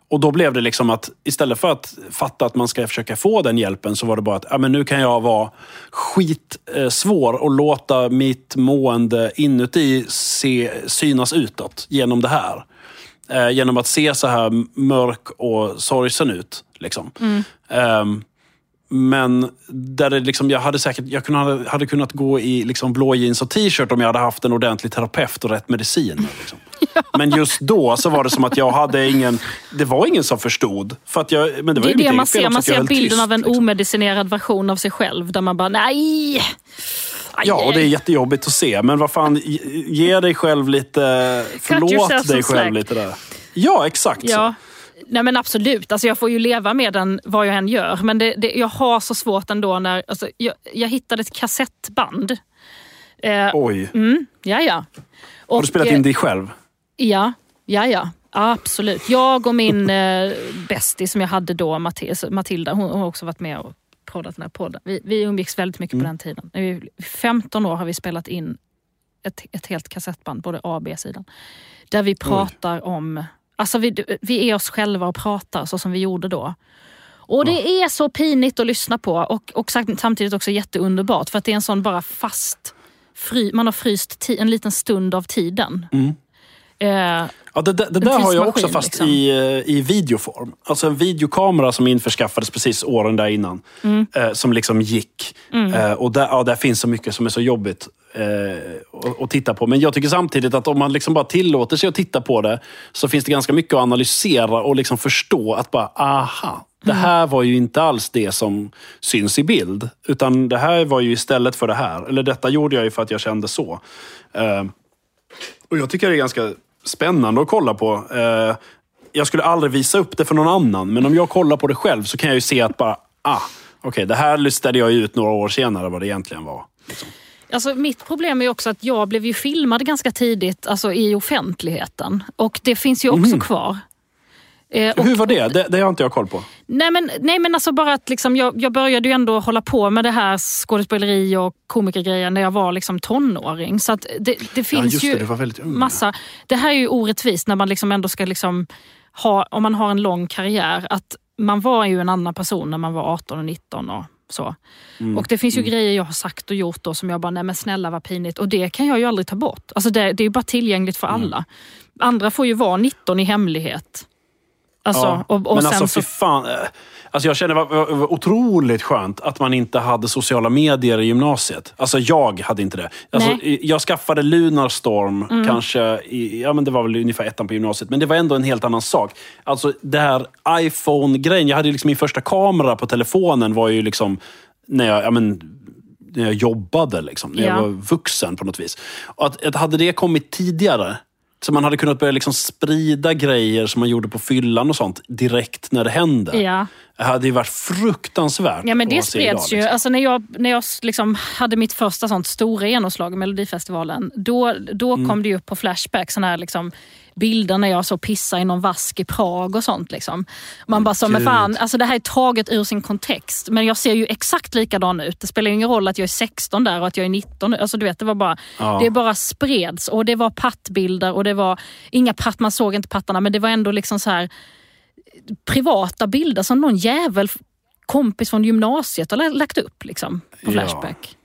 Och då blev det liksom att istället för att fatta att man ska försöka få den hjälpen så var det bara att ja, men nu kan jag vara skitsvår och låta mitt mående inuti se, synas utåt genom det här. Eh, genom att se så här mörk och sorgsen ut. Liksom. Ehm, Men där det liksom, jag hade säkert jag kunde, hade kunnat gå i liksom blå jeans och t-shirt om jag hade haft en ordentlig terapeut och rätt medicin. Liksom. Men just då så var det som att jag hade ingen... Det var ingen som förstod. För att jag, men det var Det är det man ser. Man ser bilden tyst, av en liksom. omedicinerad version av sig själv. Där man bara, nej! Aj, Ja, och det är jättejobbigt att se. Men vad fan, ge- dig själv lite... Förlåt dig själv slack. lite där. Ja, exakt så. Nej men absolut, alltså jag får ju leva med den vad jag än gör. Men det, det, jag har så svårt ändå när... Alltså, jag, jag hittade ett kassettband. Eh, Oj. mm, ja, ja. Och, Har du spelat eh, in dig själv? Ja, ja, ja. Absolut. Jag och min eh, bästis som jag hade då, Matilda, hon, hon har också varit med och proddat den här podden. Vi, vi umgicks väldigt mycket Mm. på den tiden. Vi- 15 år har vi spelat in ett, ett helt kassettband, både A och B-sidan. Där vi pratar om... Alltså vi, vi är oss själva och pratar så som vi gjorde då. Och det är så pinigt att lyssna på och, och samtidigt också jätteunderbart för att det är en sån bara fast... Fry, man har fryst ti, en liten stund av tiden. Eh, Ja, det, det, det där har jag också fast liksom. i, eh, i videoform. Alltså en videokamera som införskaffades precis åren där innan. Mm. Eh, som liksom gick. Eh, och där, ja, där finns så mycket som är så jobbigt eh, att, att titta på. Men jag tycker samtidigt att om man liksom bara tillåter sig att titta på det så finns det ganska mycket att analysera och liksom förstå att bara, aha. Det Mm. här var ju inte alls det som syns i bild. Utan det här var ju istället för det här. Eller detta gjorde jag ju för att jag kände så. Eh, och jag tycker det är ganska spännande att kolla på. Eh, jag skulle aldrig visa upp det för någon annan, men om jag kollar på det själv så kan jag ju se att bara, ah, okej, det här listade jag ut några år senare vad det egentligen var. Alltså, mitt problem är också att jag blev ju filmad ganska tidigt alltså, i offentligheten. Och det finns ju också kvar. Eh, och, Hur var det? det? Det har inte jag koll på. nej, men, nej men alltså bara att liksom, jag, jag började ju ändå hålla på med det här skådespeleri och komikergrejen när jag var liksom tonåring. Så att det, det finns just ju det, var väldigt ja. massa... Det här är ju orättvist när man liksom ändå ska liksom ha, om man har en lång karriär, att man var ju en annan person när man var 18 och 19 och så. Mm. Och det finns ju grejer jag har sagt och gjort då som jag bara, nej men snälla vad pinigt. Och det kan jag ju aldrig ta bort. Alltså det, det är ju bara tillgängligt för Mm. alla. Andra får ju vara 19 i hemlighet. Alltså, Ja, och, och men sen alltså så, fy fan. eh, Alltså jag känner det var, otroligt skönt att man inte hade sociala medier i gymnasiet. Alltså jag hade inte det. Alltså, Nej. Mm. jag skaffade Lunarstorm kanske, i, ja men det var väl ungefär ettan på gymnasiet. Men det var ändå en helt annan sak. Alltså det här iPhone-grejen. Jag hade liksom min första kamera på telefonen var ju liksom när jag, ja men, när jag jobbade, liksom, när Ja. jag var vuxen på något vis. Och att, att hade det kommit tidigare, så man hade kunnat börja liksom sprida grejer som man gjorde på fyllan och sånt direkt när det hände. Ja. Det hade ju varit fruktansvärt Ja men det spreds ju. liksom. Alltså när jag, när jag liksom hade mitt första sånt stora genomslag i Melodifestivalen, då, då Mm. kom det ju upp på Flashback såna här liksom bilder när jag så pissar i någon vask i Prag och sånt. Liksom. Man bara så, men fan, alltså det här är taget ur sin kontext. Men jag ser ju exakt likadan ut. Det spelar ingen roll att jag är 16 där och att jag är 19. Alltså du vet, det var bara, Ja. det bara spreds och det var pattbilder och det var inga patt, man såg inte pattarna men det var ändå liksom så här privata bilder som någon jävel kompis från gymnasiet har lagt upp liksom, på Ja. Flashback.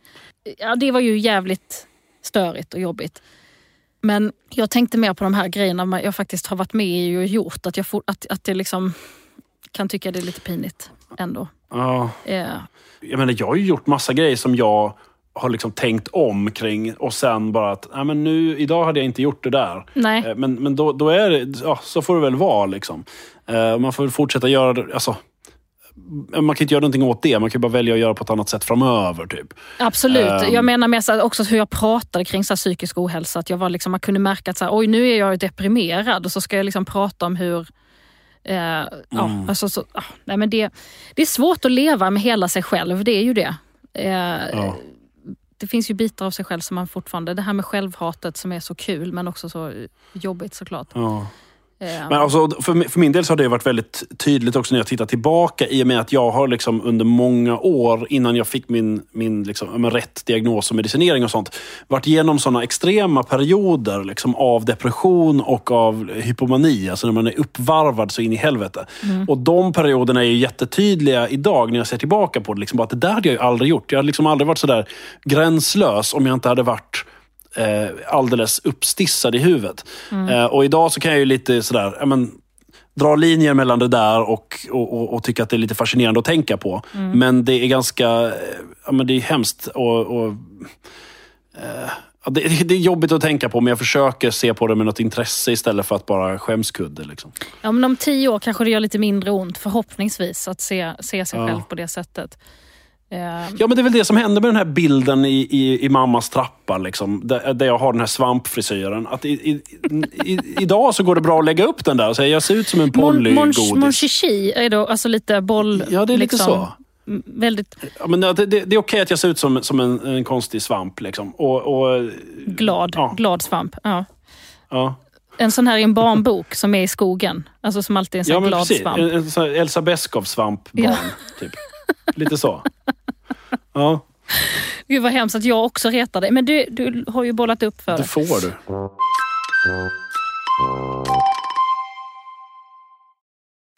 Ja. det var ju jävligt störigt och jobbigt. Men jag tänkte mer på de här grejerna jag faktiskt har varit med i och gjort. Att jag, for, att, att jag liksom kan tycka det är lite pinigt ändå. Ja. Eh, Jag, menar, jag har ju gjort massa grejer som jag har liksom tänkt om kring och sen bara att nej, men nu, idag hade jag inte gjort det där. nej. Eh, Men, men då, då är det, ja, så får det väl vara. Liksom. Eh, Man får väl fortsätta göra det. Alltså, man kan inte göra någonting åt det. Man kan bara välja att göra på ett annat sätt framöver. Typ. Absolut. Ehm. jag menar med så också hur jag pratade kring så här, psykisk ohälsa. Att jag var liksom, man kunde märka att så här, oj nu är jag deprimerad och så ska jag liksom prata om hur... Eh, ja, Mm. alltså, så, ah, nej, men det, det är svårt att leva med hela sig själv, det är ju det. Eh, Ja. Det finns ju bitar av sig själv som man fortfarande... Det här med självhatet som är så kul men också så jobbigt såklart. Ja. Eh, Men alltså, för, för min del så har det varit väldigt tydligt också när jag tittar tillbaka i och med att jag har liksom under många år innan jag fick min, min liksom, rätt diagnos och medicinering och sånt varit igenom sådana extrema perioder liksom, av depression och av hypomani. Alltså när man är uppvarvad så in i helvete. Och de perioderna är ju jättetydliga idag när jag ser tillbaka på det. Liksom, att det där hade jag ju aldrig gjort. Jag hade liksom aldrig varit sådär gränslös om jag inte hade varit eh, alldeles uppstissad i huvudet. Eh, och idag så kan jag ju lite sådär, ja, men, dra linjer mellan det där och, och, och, och tycka att det är lite fascinerande att tänka på. Mm. Men det är ganska eh, ja, men det är hemskt och, eh, det, det är jobbigt att tänka på, men jag försöker se på det med något intresse istället för att bara skämskudde. Liksom. Ja, men om tio år kanske det gör lite mindre ont, förhoppningsvis, att se, se sig Ja. själv på det sättet. Eh, Ja, men det är väl det som händer med den här bilden i, i, i mammas trappa. Liksom, där, där jag har den här svampfrisyren. Att i, i, i, idag så går det bra att lägga upp den där och säga jag ser ut som en Polly-godis. mon är då alltså lite boll... Ja, det är lite liksom, så. m- Väldigt Ja, men det, det, det är okej att jag ser ut som, som en, en konstig svamp. Liksom. Och, och, glad, Ja. glad svamp. Ja. ja. En sån här i en barnbok som är i skogen. Alltså som alltid är en sån ja, glad precis. svamp. En, en sån Elsa Beskow-svampbarn. Ja. Typ. Lite så. Ja, Gud vad hemskt att jag också retar dig. Men du, du har ju bollat upp för det det. får du.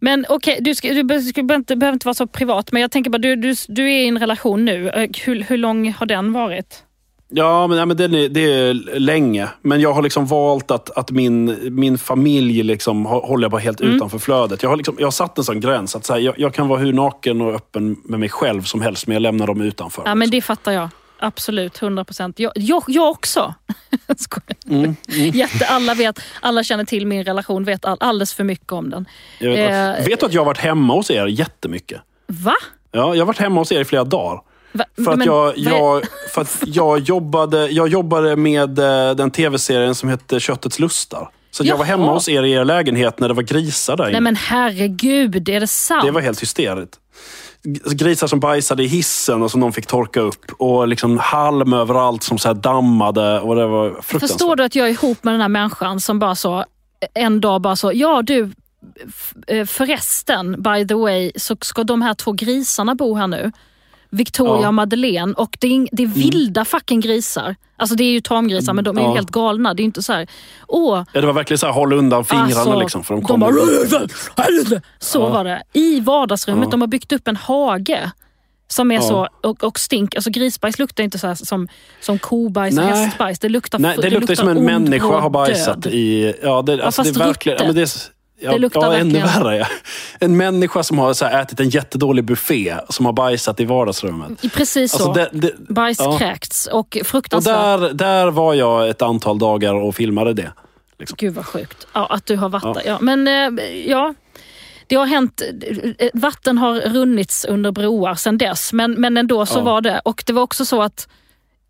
Men okej, du, ska, du be- ska, behöver, inte, behöver inte vara så privat. Men jag tänker bara, du, du, du är i en relation nu. Eh, Hur, hur lång har den varit? Ja, men, ja, men det, är, det är länge. Men jag har liksom valt att, att min, min familj liksom, håller jag bara helt Mm. utanför flödet. Jag har, liksom, jag har satt en sån gräns. att så här, jag, jag kan vara hur naken och öppen med mig själv som helst, men jag lämnar dem utanför. Ja, men det fattar jag. Absolut, 100 procent. Jag, jag, jag också. Skojar. Mm, Jätte, alla, vet, alla känner till min relation, vet all, alldeles för mycket om den. vet, eh, vet du att jag har varit hemma hos er jättemycket? Va? Ja, jag har varit hemma hos er i flera dagar. Va? För att, Men jag, jag, för att jag, jobbade, jag jobbade med eh, den tv-serien som hette Köttets lustar. Så jag var hemma hos er i er lägenhet när det var grisar där inne. Nej men herregud, är det sant? Det var helt hysteriskt. Grisar som bajsade i hissen och som någon fick torka upp. Och liksom halm överallt som så här dammade. Och det var fruktansvärt. Förstår du att jag är ihop med den här människan som bara så, en dag bara så, ja du, eh, förresten, by the way, så ska de här två grisarna bo här nu. Victoria Ja. Mm. och Madeleine och det är, det är vilda fucking grisar. Alltså det är ju tamgrisar men de är ju Ja. helt galna. Det är ju inte så här, åh, Ja, det var verkligen så här, håll undan fingrarna Alltså, liksom. För de de kom bara... Så var det. I vardagsrummet. Ja. De har byggt upp en hage. Som är Ja. så, och, och stink. Alltså grisbajs luktar inte så som, som kobajs och hästbajs. Det luktar, Nej, det, luktar som en människa har bajsat död. i... Ja, det, alltså, fast det är verkligen... Ja, men det, är, ja, Det luktar ja, ännu värre. Ja. En människa som har så här, ätit en jättedålig buffé som har bajsat i vardagsrummet. Precis så. Alltså, det, det, Bajs ja. och Och fruktansvärt. där, där var jag ett antal dagar och filmade det. Gud vad sjukt. Ja, att du har varit Ja. Ja, men eh, ja, det har hänt. eh, Vatten har runnits under broar sedan dess. Men, men ändå så Ja. var det. Och det var också så att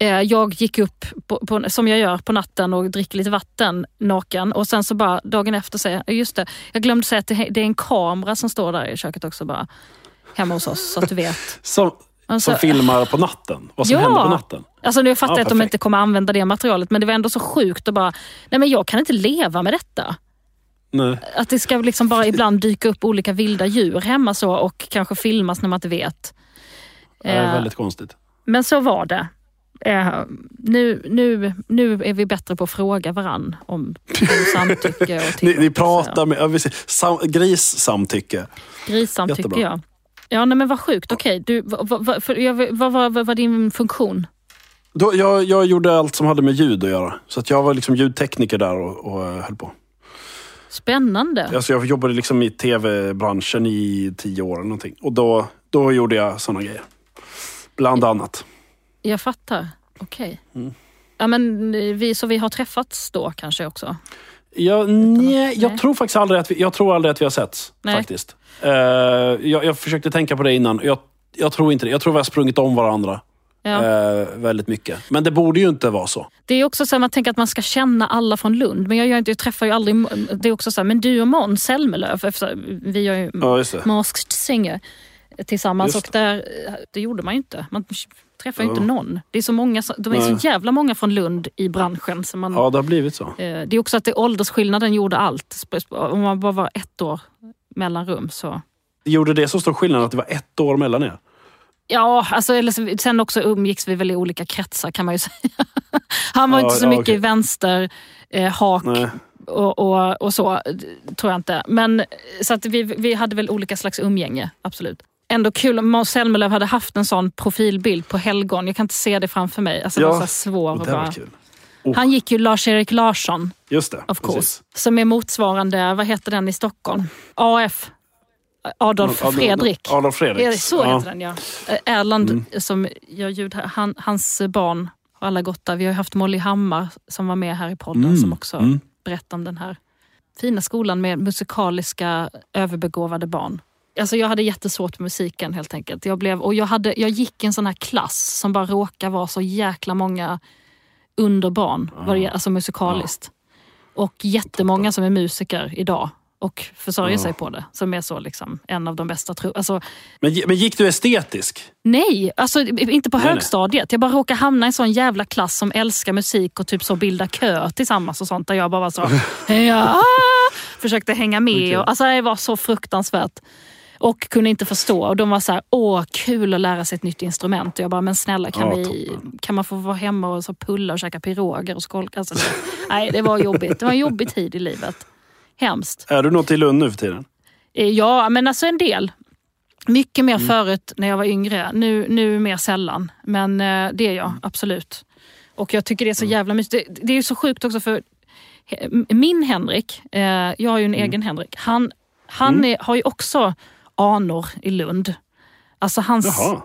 jag gick upp, på, på, som jag gör på natten och dricker lite vatten naken. Och sen så bara dagen efter säger jag, just det, jag glömde säga att det, det är en kamera som står där i köket också bara. Hemma hos oss, så att du vet. Som, Alltså, som filmar på natten. Vad som Ja. händer på natten. Alltså nu fattar Ja, jag att de inte kommer använda det materialet, men det var ändå så sjukt att bara, nej men jag kan inte leva med detta. Nej. Att det ska liksom bara ibland dyka upp olika vilda djur hemma så och kanske filmas när man inte vet. Det är Eh, väldigt konstigt. Men så var det. Eh, nu, nu, nu är vi bättre på att fråga varann om, om samtycke. Och Ni, ni pratar med... Ja, sam, grissamtycke. Grissamtycke, Jättebra. ja. Ja, nej, men vad sjukt. Okej, du, vad, vad, vad var din funktion? Då, jag, jag gjorde allt som hade med ljud att göra. Så att jag var liksom ljudtekniker där och, och eh, höll på. Spännande. Alltså jag jobbade liksom i tv-branschen i tio år eller någonting. Och då, då gjorde jag sådana grejer. Bland annat. Jag fattar. Okej. Mm. Ja, men vi, så vi har träffats då kanske också? Jag, nej, jag tror faktiskt aldrig att vi, jag tror aldrig att vi har setts. Nej. Faktiskt. Eh, jag, jag försökte tänka på det innan. Jag, jag tror inte det. Jag tror vi har sprungit om varandra. Ja. eh, väldigt mycket. Men det borde ju inte vara så. Det är också så här, man tänker att man ska känna alla från Lund, men jag, gör inte, jag träffar ju aldrig... Det är också så här, men du och Måns Zelmerlöw, vi gör ju Ja. Masked Singer tillsammans och där, det gjorde man ju inte. Man träffar ju Ja. inte någon. Det är så många, de är Nej. så jävla många från Lund i branschen. Så man, Ja, det har blivit så. eh, det är också att det, åldersskillnaden gjorde allt. Om man bara var ett år mellanrum så... Gjorde det så stor skillnad att det var ett år mellan er? Ja, alltså, eller sen också umgicks vi väl i olika kretsar kan man ju säga. Han var Ja, inte så ja, mycket okej. vänster, eh, hak och, och, och så, tror jag inte. Men så att vi, vi hade väl olika slags umgänge, absolut. Ändå kul om Måns Zelmerlöw hade haft en sån profilbild på helgon. Jag kan inte se det framför mig. Alltså, det Ja, var så svår. Det Och var bara, kul. Oh. Han gick ju Lars-Erik Larsson, Just det. of course. precis. Som är motsvarande, vad heter den i Stockholm? AF. Adolf Fredrik. Adolf Fredrik. Ja, Så Ja. Mm. heter den ja. Eh, Erland som gör ljud här, han, hans barn har alla gått där. Vi har haft Molly Hammar som var med här i podden Mm, som också mm. berättar om den här fina skolan med musikaliska överbegåvade barn. Alltså jag hade jättesvårt med musiken helt enkelt. Jag, blev, och jag, hade, jag gick i en sån här klass som bara råkar vara så jäkla många under barn, vad det, alltså musikaliskt. Och jättemånga som är musiker idag och försörjer Ja. sig på det. Som är så liksom en av de bästa. Tro, alltså, Men, men gick du estetisk? Nej, alltså inte på Nej, nej. högstadiet. Jag bara råkade hamna i en sån jävla klass som älskar musik och typ så bilda kö tillsammans och sånt. Där jag bara var så, ja, försökte hänga med. Okej. Och, alltså det var så fruktansvärt. Och kunde inte förstå. Och de var så här, åh kul att lära sig ett nytt instrument. Och jag bara, men snälla kan, Ja, vi, kan man få vara hemma och så pulla och käka piroger och skolka? Alltså, så, nej, det var jobbigt. Det var en jobbig tid i livet. Hemskt. Är du något i Lund nu för tiden? Eh, Ja, men alltså en del. Mycket mer förut när jag var yngre. Nu, nu mer sällan. Men eh, det är jag, absolut. Och jag tycker det är så jävla mysigt. Det, det är ju så sjukt också för min Henrik, eh, jag har ju en egen Henrik, han, han är, har ju också anor i Lund. Alltså hans, Jaha.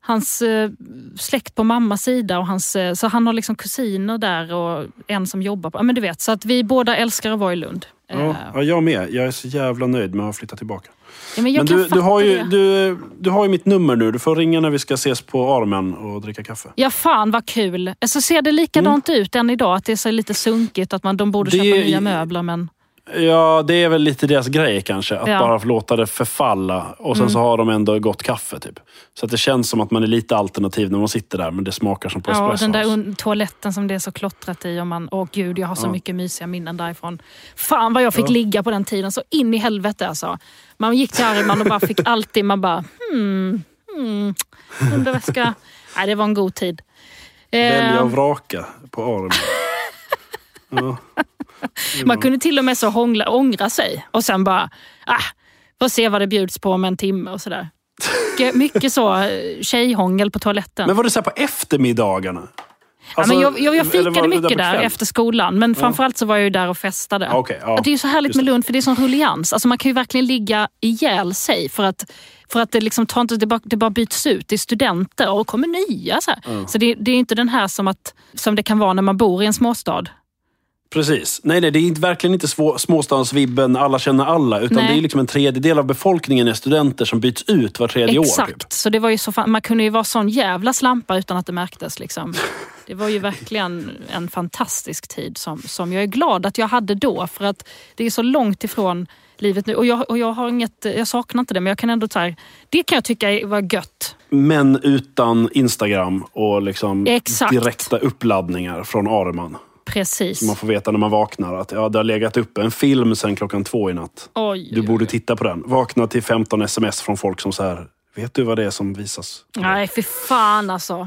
hans eh, släkt på mammas sida och hans, eh, så han har liksom kusiner där och en som jobbar på, men du vet. Så att vi båda älskar att vara i Lund. Eh, Ja, ja, jag med. Jag är så jävla nöjd med att flytta tillbaka. ja, men jag Men du, du, har ju, du, du har ju mitt nummer nu. Du får ringa när vi ska ses på Armen och dricka kaffe. Ja, fan vad kul. Alltså, ser det likadant ut än idag? Att det är så lite sunkigt, att man, de borde Det- köpa nya möbler. Men... Ja, det är väl lite deras grej kanske. Att Ja. bara låta det förfalla och sen så har de ändå gott kaffe. Typ. Så att det känns som att man är lite alternativ när man sitter där, men det smakar som på Ja, och espresso. den där un- toaletten som det är så klottrat i. Och man, åh gud, jag har så Ja. mycket mysiga minnen därifrån. Fan vad jag fick ligga på den tiden, så in i helvete alltså. Man gick till Arman och bara fick alltid, man bara, hmm, hmm, undrar vad ska... Nej, det var en god tid. Välja och vraka på Armen. ja. Man kunde till och med så hångla, ångra sig och sen bara, ah, får se vad det bjuds på om en timme och sådär. Mycket, mycket så eh, tjejhångel på toaletten. Men var det så på eftermiddagarna? ja, men jag, jag, jag var fikade mycket där kväll? efter skolan, men framförallt så var jag ju där och festade. Okej, ja. det är ju så härligt med. Lund, för det är sån rullians. Alltså man kan ju verkligen ligga ihjäl sig för att, för att det, liksom tar inte, det, bara, det bara byts ut. Det är studenter och kommer nya. Så, här. så det, det är inte den här som, att, som det kan vara när man bor i en småstad. Precis. Nej, nej, det är verkligen inte svå, småstadsvibben, alla känner alla. Utan Nej. det är liksom en tredjedel av befolkningen är studenter som byts ut var tredje år. Exakt, Typ. så det var ju så man kunde ju vara sån jävla slampa utan att det märktes. Liksom. Det var ju verkligen en fantastisk tid som, som jag är glad att jag hade då. För att det är så långt ifrån livet nu. Och jag, och jag, har inget, jag saknar inte det, men jag kan ändå ta Det kan jag tycka var gött. Men utan Instagram och liksom Exakt. direkta uppladdningar från Arman. Precis. Så man får veta när man vaknar att ja, det har legat uppe en film sen klockan två i natt. Oj, Du borde titta på den. Vakna till 15 sms från folk som så här Vet du vad det är som visas? Nej, för fan alltså.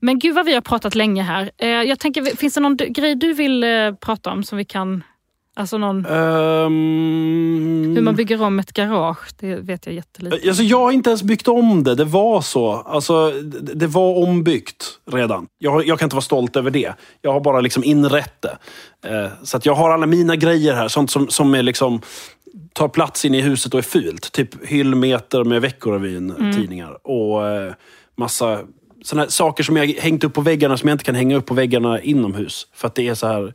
Men gud vad vi har pratat länge här. Eh, jag tänker, finns det någon grej du vill eh, prata om som vi kan... Alltså någon, Ehm, hur man bygger om ett garage, det vet jag jättelite. Alltså, jag har inte ens byggt om det. Det var så. Alltså, det, det var ombyggt redan. Jag, jag kan inte vara stolt över det. Jag har bara liksom inrett det. Eh, så att jag har alla mina grejer här. Sånt som, som är liksom, tar plats inne i huset och är fult. Typ hyllmeter med Veckorevyn-tidningar. Och eh, massa såna saker som jag hängt upp på väggarna som jag inte kan hänga upp på väggarna inomhus. För att det är så här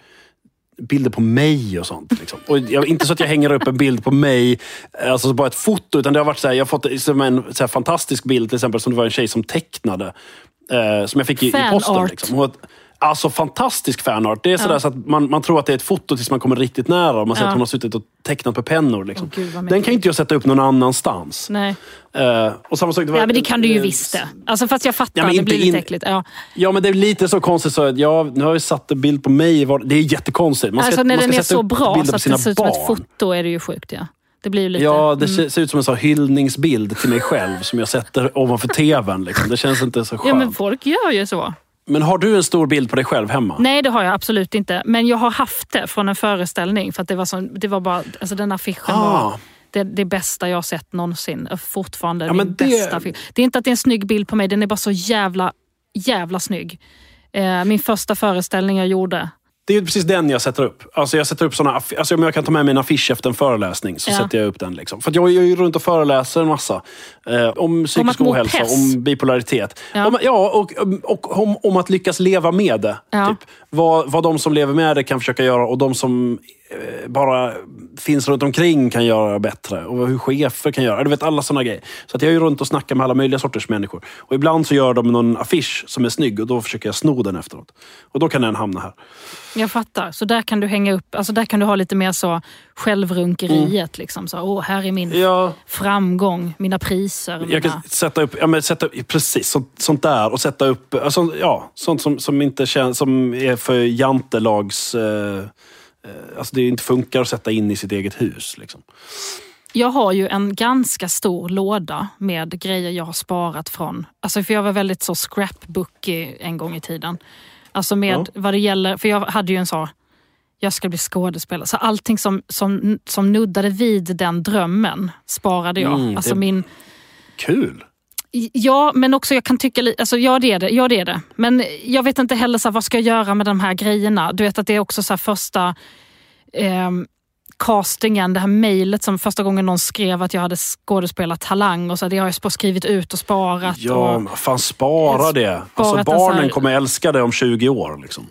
bilder på mig och sånt. Liksom. Och jag, inte så att jag hänger upp en bild på mig, alltså bara ett foto, utan det har varit så här, jag har fått liksom en så här fantastisk bild till exempel som det var en tjej som tecknade. Eh, som jag fick i, i posten. Liksom. Hon, alltså fantastisk fanart. Det är sådär Ja. så att man, man tror att det är ett foto tills man kommer riktigt nära och man ser Ja. att hon har suttit och tecknat med pennor. Liksom. Åh, gud, Den kan inte jag sätta upp någon annanstans. Nej. Eh, och samma sak, det var, Ja, men det kan du ju eh, visst det. Alltså, fast jag fattar, Ja, men det blir lite äckligt. Ja. Ja, men det är lite så konstigt så att ja, nu har jag satt en bild på mig. Det är jättekonstigt. Man ska, Alltså när man ska den är så bra så på att det ser ut som ett foto är det ju sjukt. Ja. Det blir lite... Ja, det mm. ser, ut som en sån hyllningsbild till mig själv som jag sätter ovanför tvn. Liksom. Det känns inte så skönt. ja, men... folk gör ju så. Har du en stor bild på dig själv hemma? Nej, det har jag absolut inte. Men jag har haft det från en föreställning. För att det var, så, det var bara, alltså den affischen Ah. var... det, det bästa jag har sett någonsin. Fortfarande Ja, min men det- bästa film. Det är inte att det är en snygg bild på mig, den är bara så jävla, jävla snygg. Eh, min första föreställning jag gjorde. Det är ju precis den jag sätter upp. Alltså jag sätter upp såna, alltså om jag kan ta med mig en affisch efter en föreläsning så Ja. sätter jag upp den. Liksom. För att jag är ju runt och föreläser en massa. Eh, om psykisk må ohälsa, pess. om bipolaritet. Ja. Om, ja, och, och om, om att lyckas leva med det. Ja. Typ. Vad, vad de som lever med det kan försöka göra och de som bara finns runt omkring kan göra bättre. Och hur chefer kan göra. Du vet alla såna grejer. Så att jag är runt och snackar med alla möjliga sorters människor. Och ibland så gör de någon affisch som är snygg och då försöker jag sno den efteråt. Och då kan den hamna här. Jag fattar. Så där kan du hänga upp, alltså där kan du ha lite mer så självrunkeriet. Mm. Liksom. Så, Åh, här är min Ja, framgång, mina priser. Mina... Jag kan sätta upp, ja, men sätta, precis, sånt, sånt där. Och sätta upp, alltså, ja, sånt som, som inte känns, som är för jantelags... Eh, eh, alltså det inte funkar att sätta in i sitt eget hus. Liksom. Jag har ju en ganska stor låda med grejer jag har sparat från... Alltså för jag var väldigt så scrapbookig en gång i tiden. Alltså med Ja. vad det gäller... För jag hade ju en så... Jag ska bli skådespelare. Så allting som, som, som nuddade vid den drömmen sparade jag. Mm, alltså min... Kul! Ja, men också jag kan tycka... Alltså, ja, det är det. Ja, det är det. Men jag vet inte heller så här, vad ska jag göra med de här grejerna. Du vet att det är också så här, första ehm, castingen, det här mejlet som första gången någon skrev att jag hade skådespelat talang. Och så, det har jag skrivit ut och sparat. Ja, och, fan spara det. Alltså, Sparat en så barnen här- kommer älska det om 20 år. Liksom.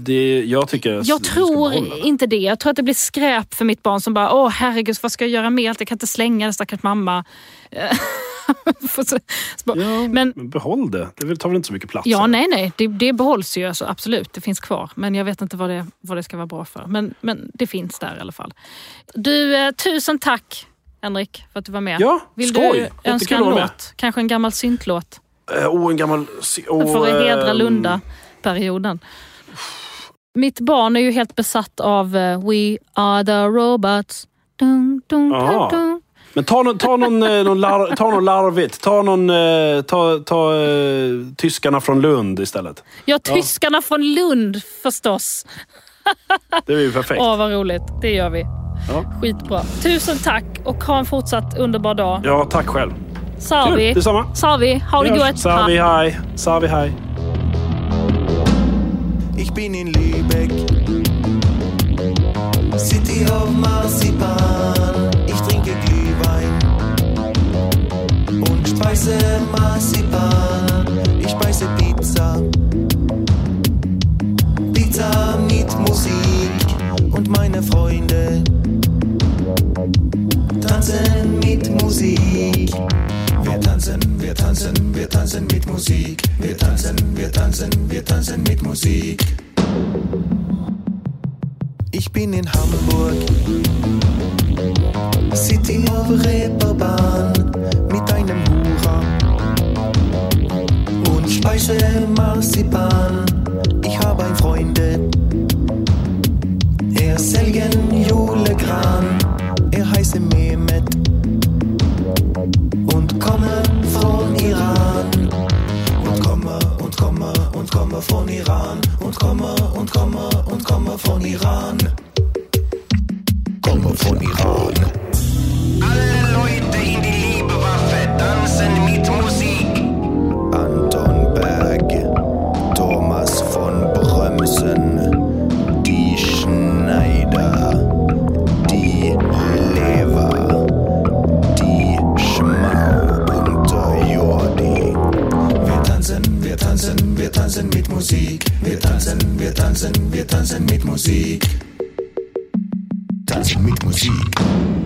Det, jag tycker jag tror inte det. Jag tror att det blir skräp för mitt barn som bara, åh herregud, vad ska jag göra med allt? Jag kan inte slänga det, stackars mamma. Ja, men men behåll det. Det tar väl inte så mycket plats. Ja, här. nej, nej. Det, det behålls ju. Alltså, absolut, det finns kvar. Men jag vet inte vad det, vad det ska vara bra för. Men, men det finns där i alla fall. Du, eh, tusen tack Henrik för att du var med. Ja, Vill skoj. du önska en låt? Kanske en gammal syntlåt? Eh, Åh, en gammal... Oh, för att hedra ehm, Lunda-perioden. Mitt barn är ju helt besatt av eh, We are the robots. Dun, dun, dun, dun. Men ta, någon, ta, någon, eh, någon lar, ta någon larvigt. Ta, någon, eh, ta, ta eh, tyskarna från Lund istället. Ja, tyskarna från Lund förstås. Det är ju perfekt. Åh, vad roligt. Det gör vi. Ja. Skitbra. Tusen tack och ha en fortsatt underbar dag. Ja, tack själv. Salvi. Kul, detsamma. Salvi, ha det gott. Savi, hej. Savi, hej. Ich bin in Lübeck, City of Marzipan. Ich trinke Glühwein und speise Marzipan. Ich speise Pizza, Pizza mit Musik und meine Freunde tanzen mit Musik. Wir tanzen, wir tanzen, wir tanzen mit Musik. Wir tanzen, wir tanzen, wir tanzen mit Musik. Ich bin in Hamburg, City of Reeperbahn, mit einem Hura und speise Marzipan. Ich habe ein Freunde, er Selgen Julegran, er von Iran und komme und komme und komme von Iran. Komme von Iran. Alle wir tanzen, wir tanzen mit Musik. Tanzen mit Musik.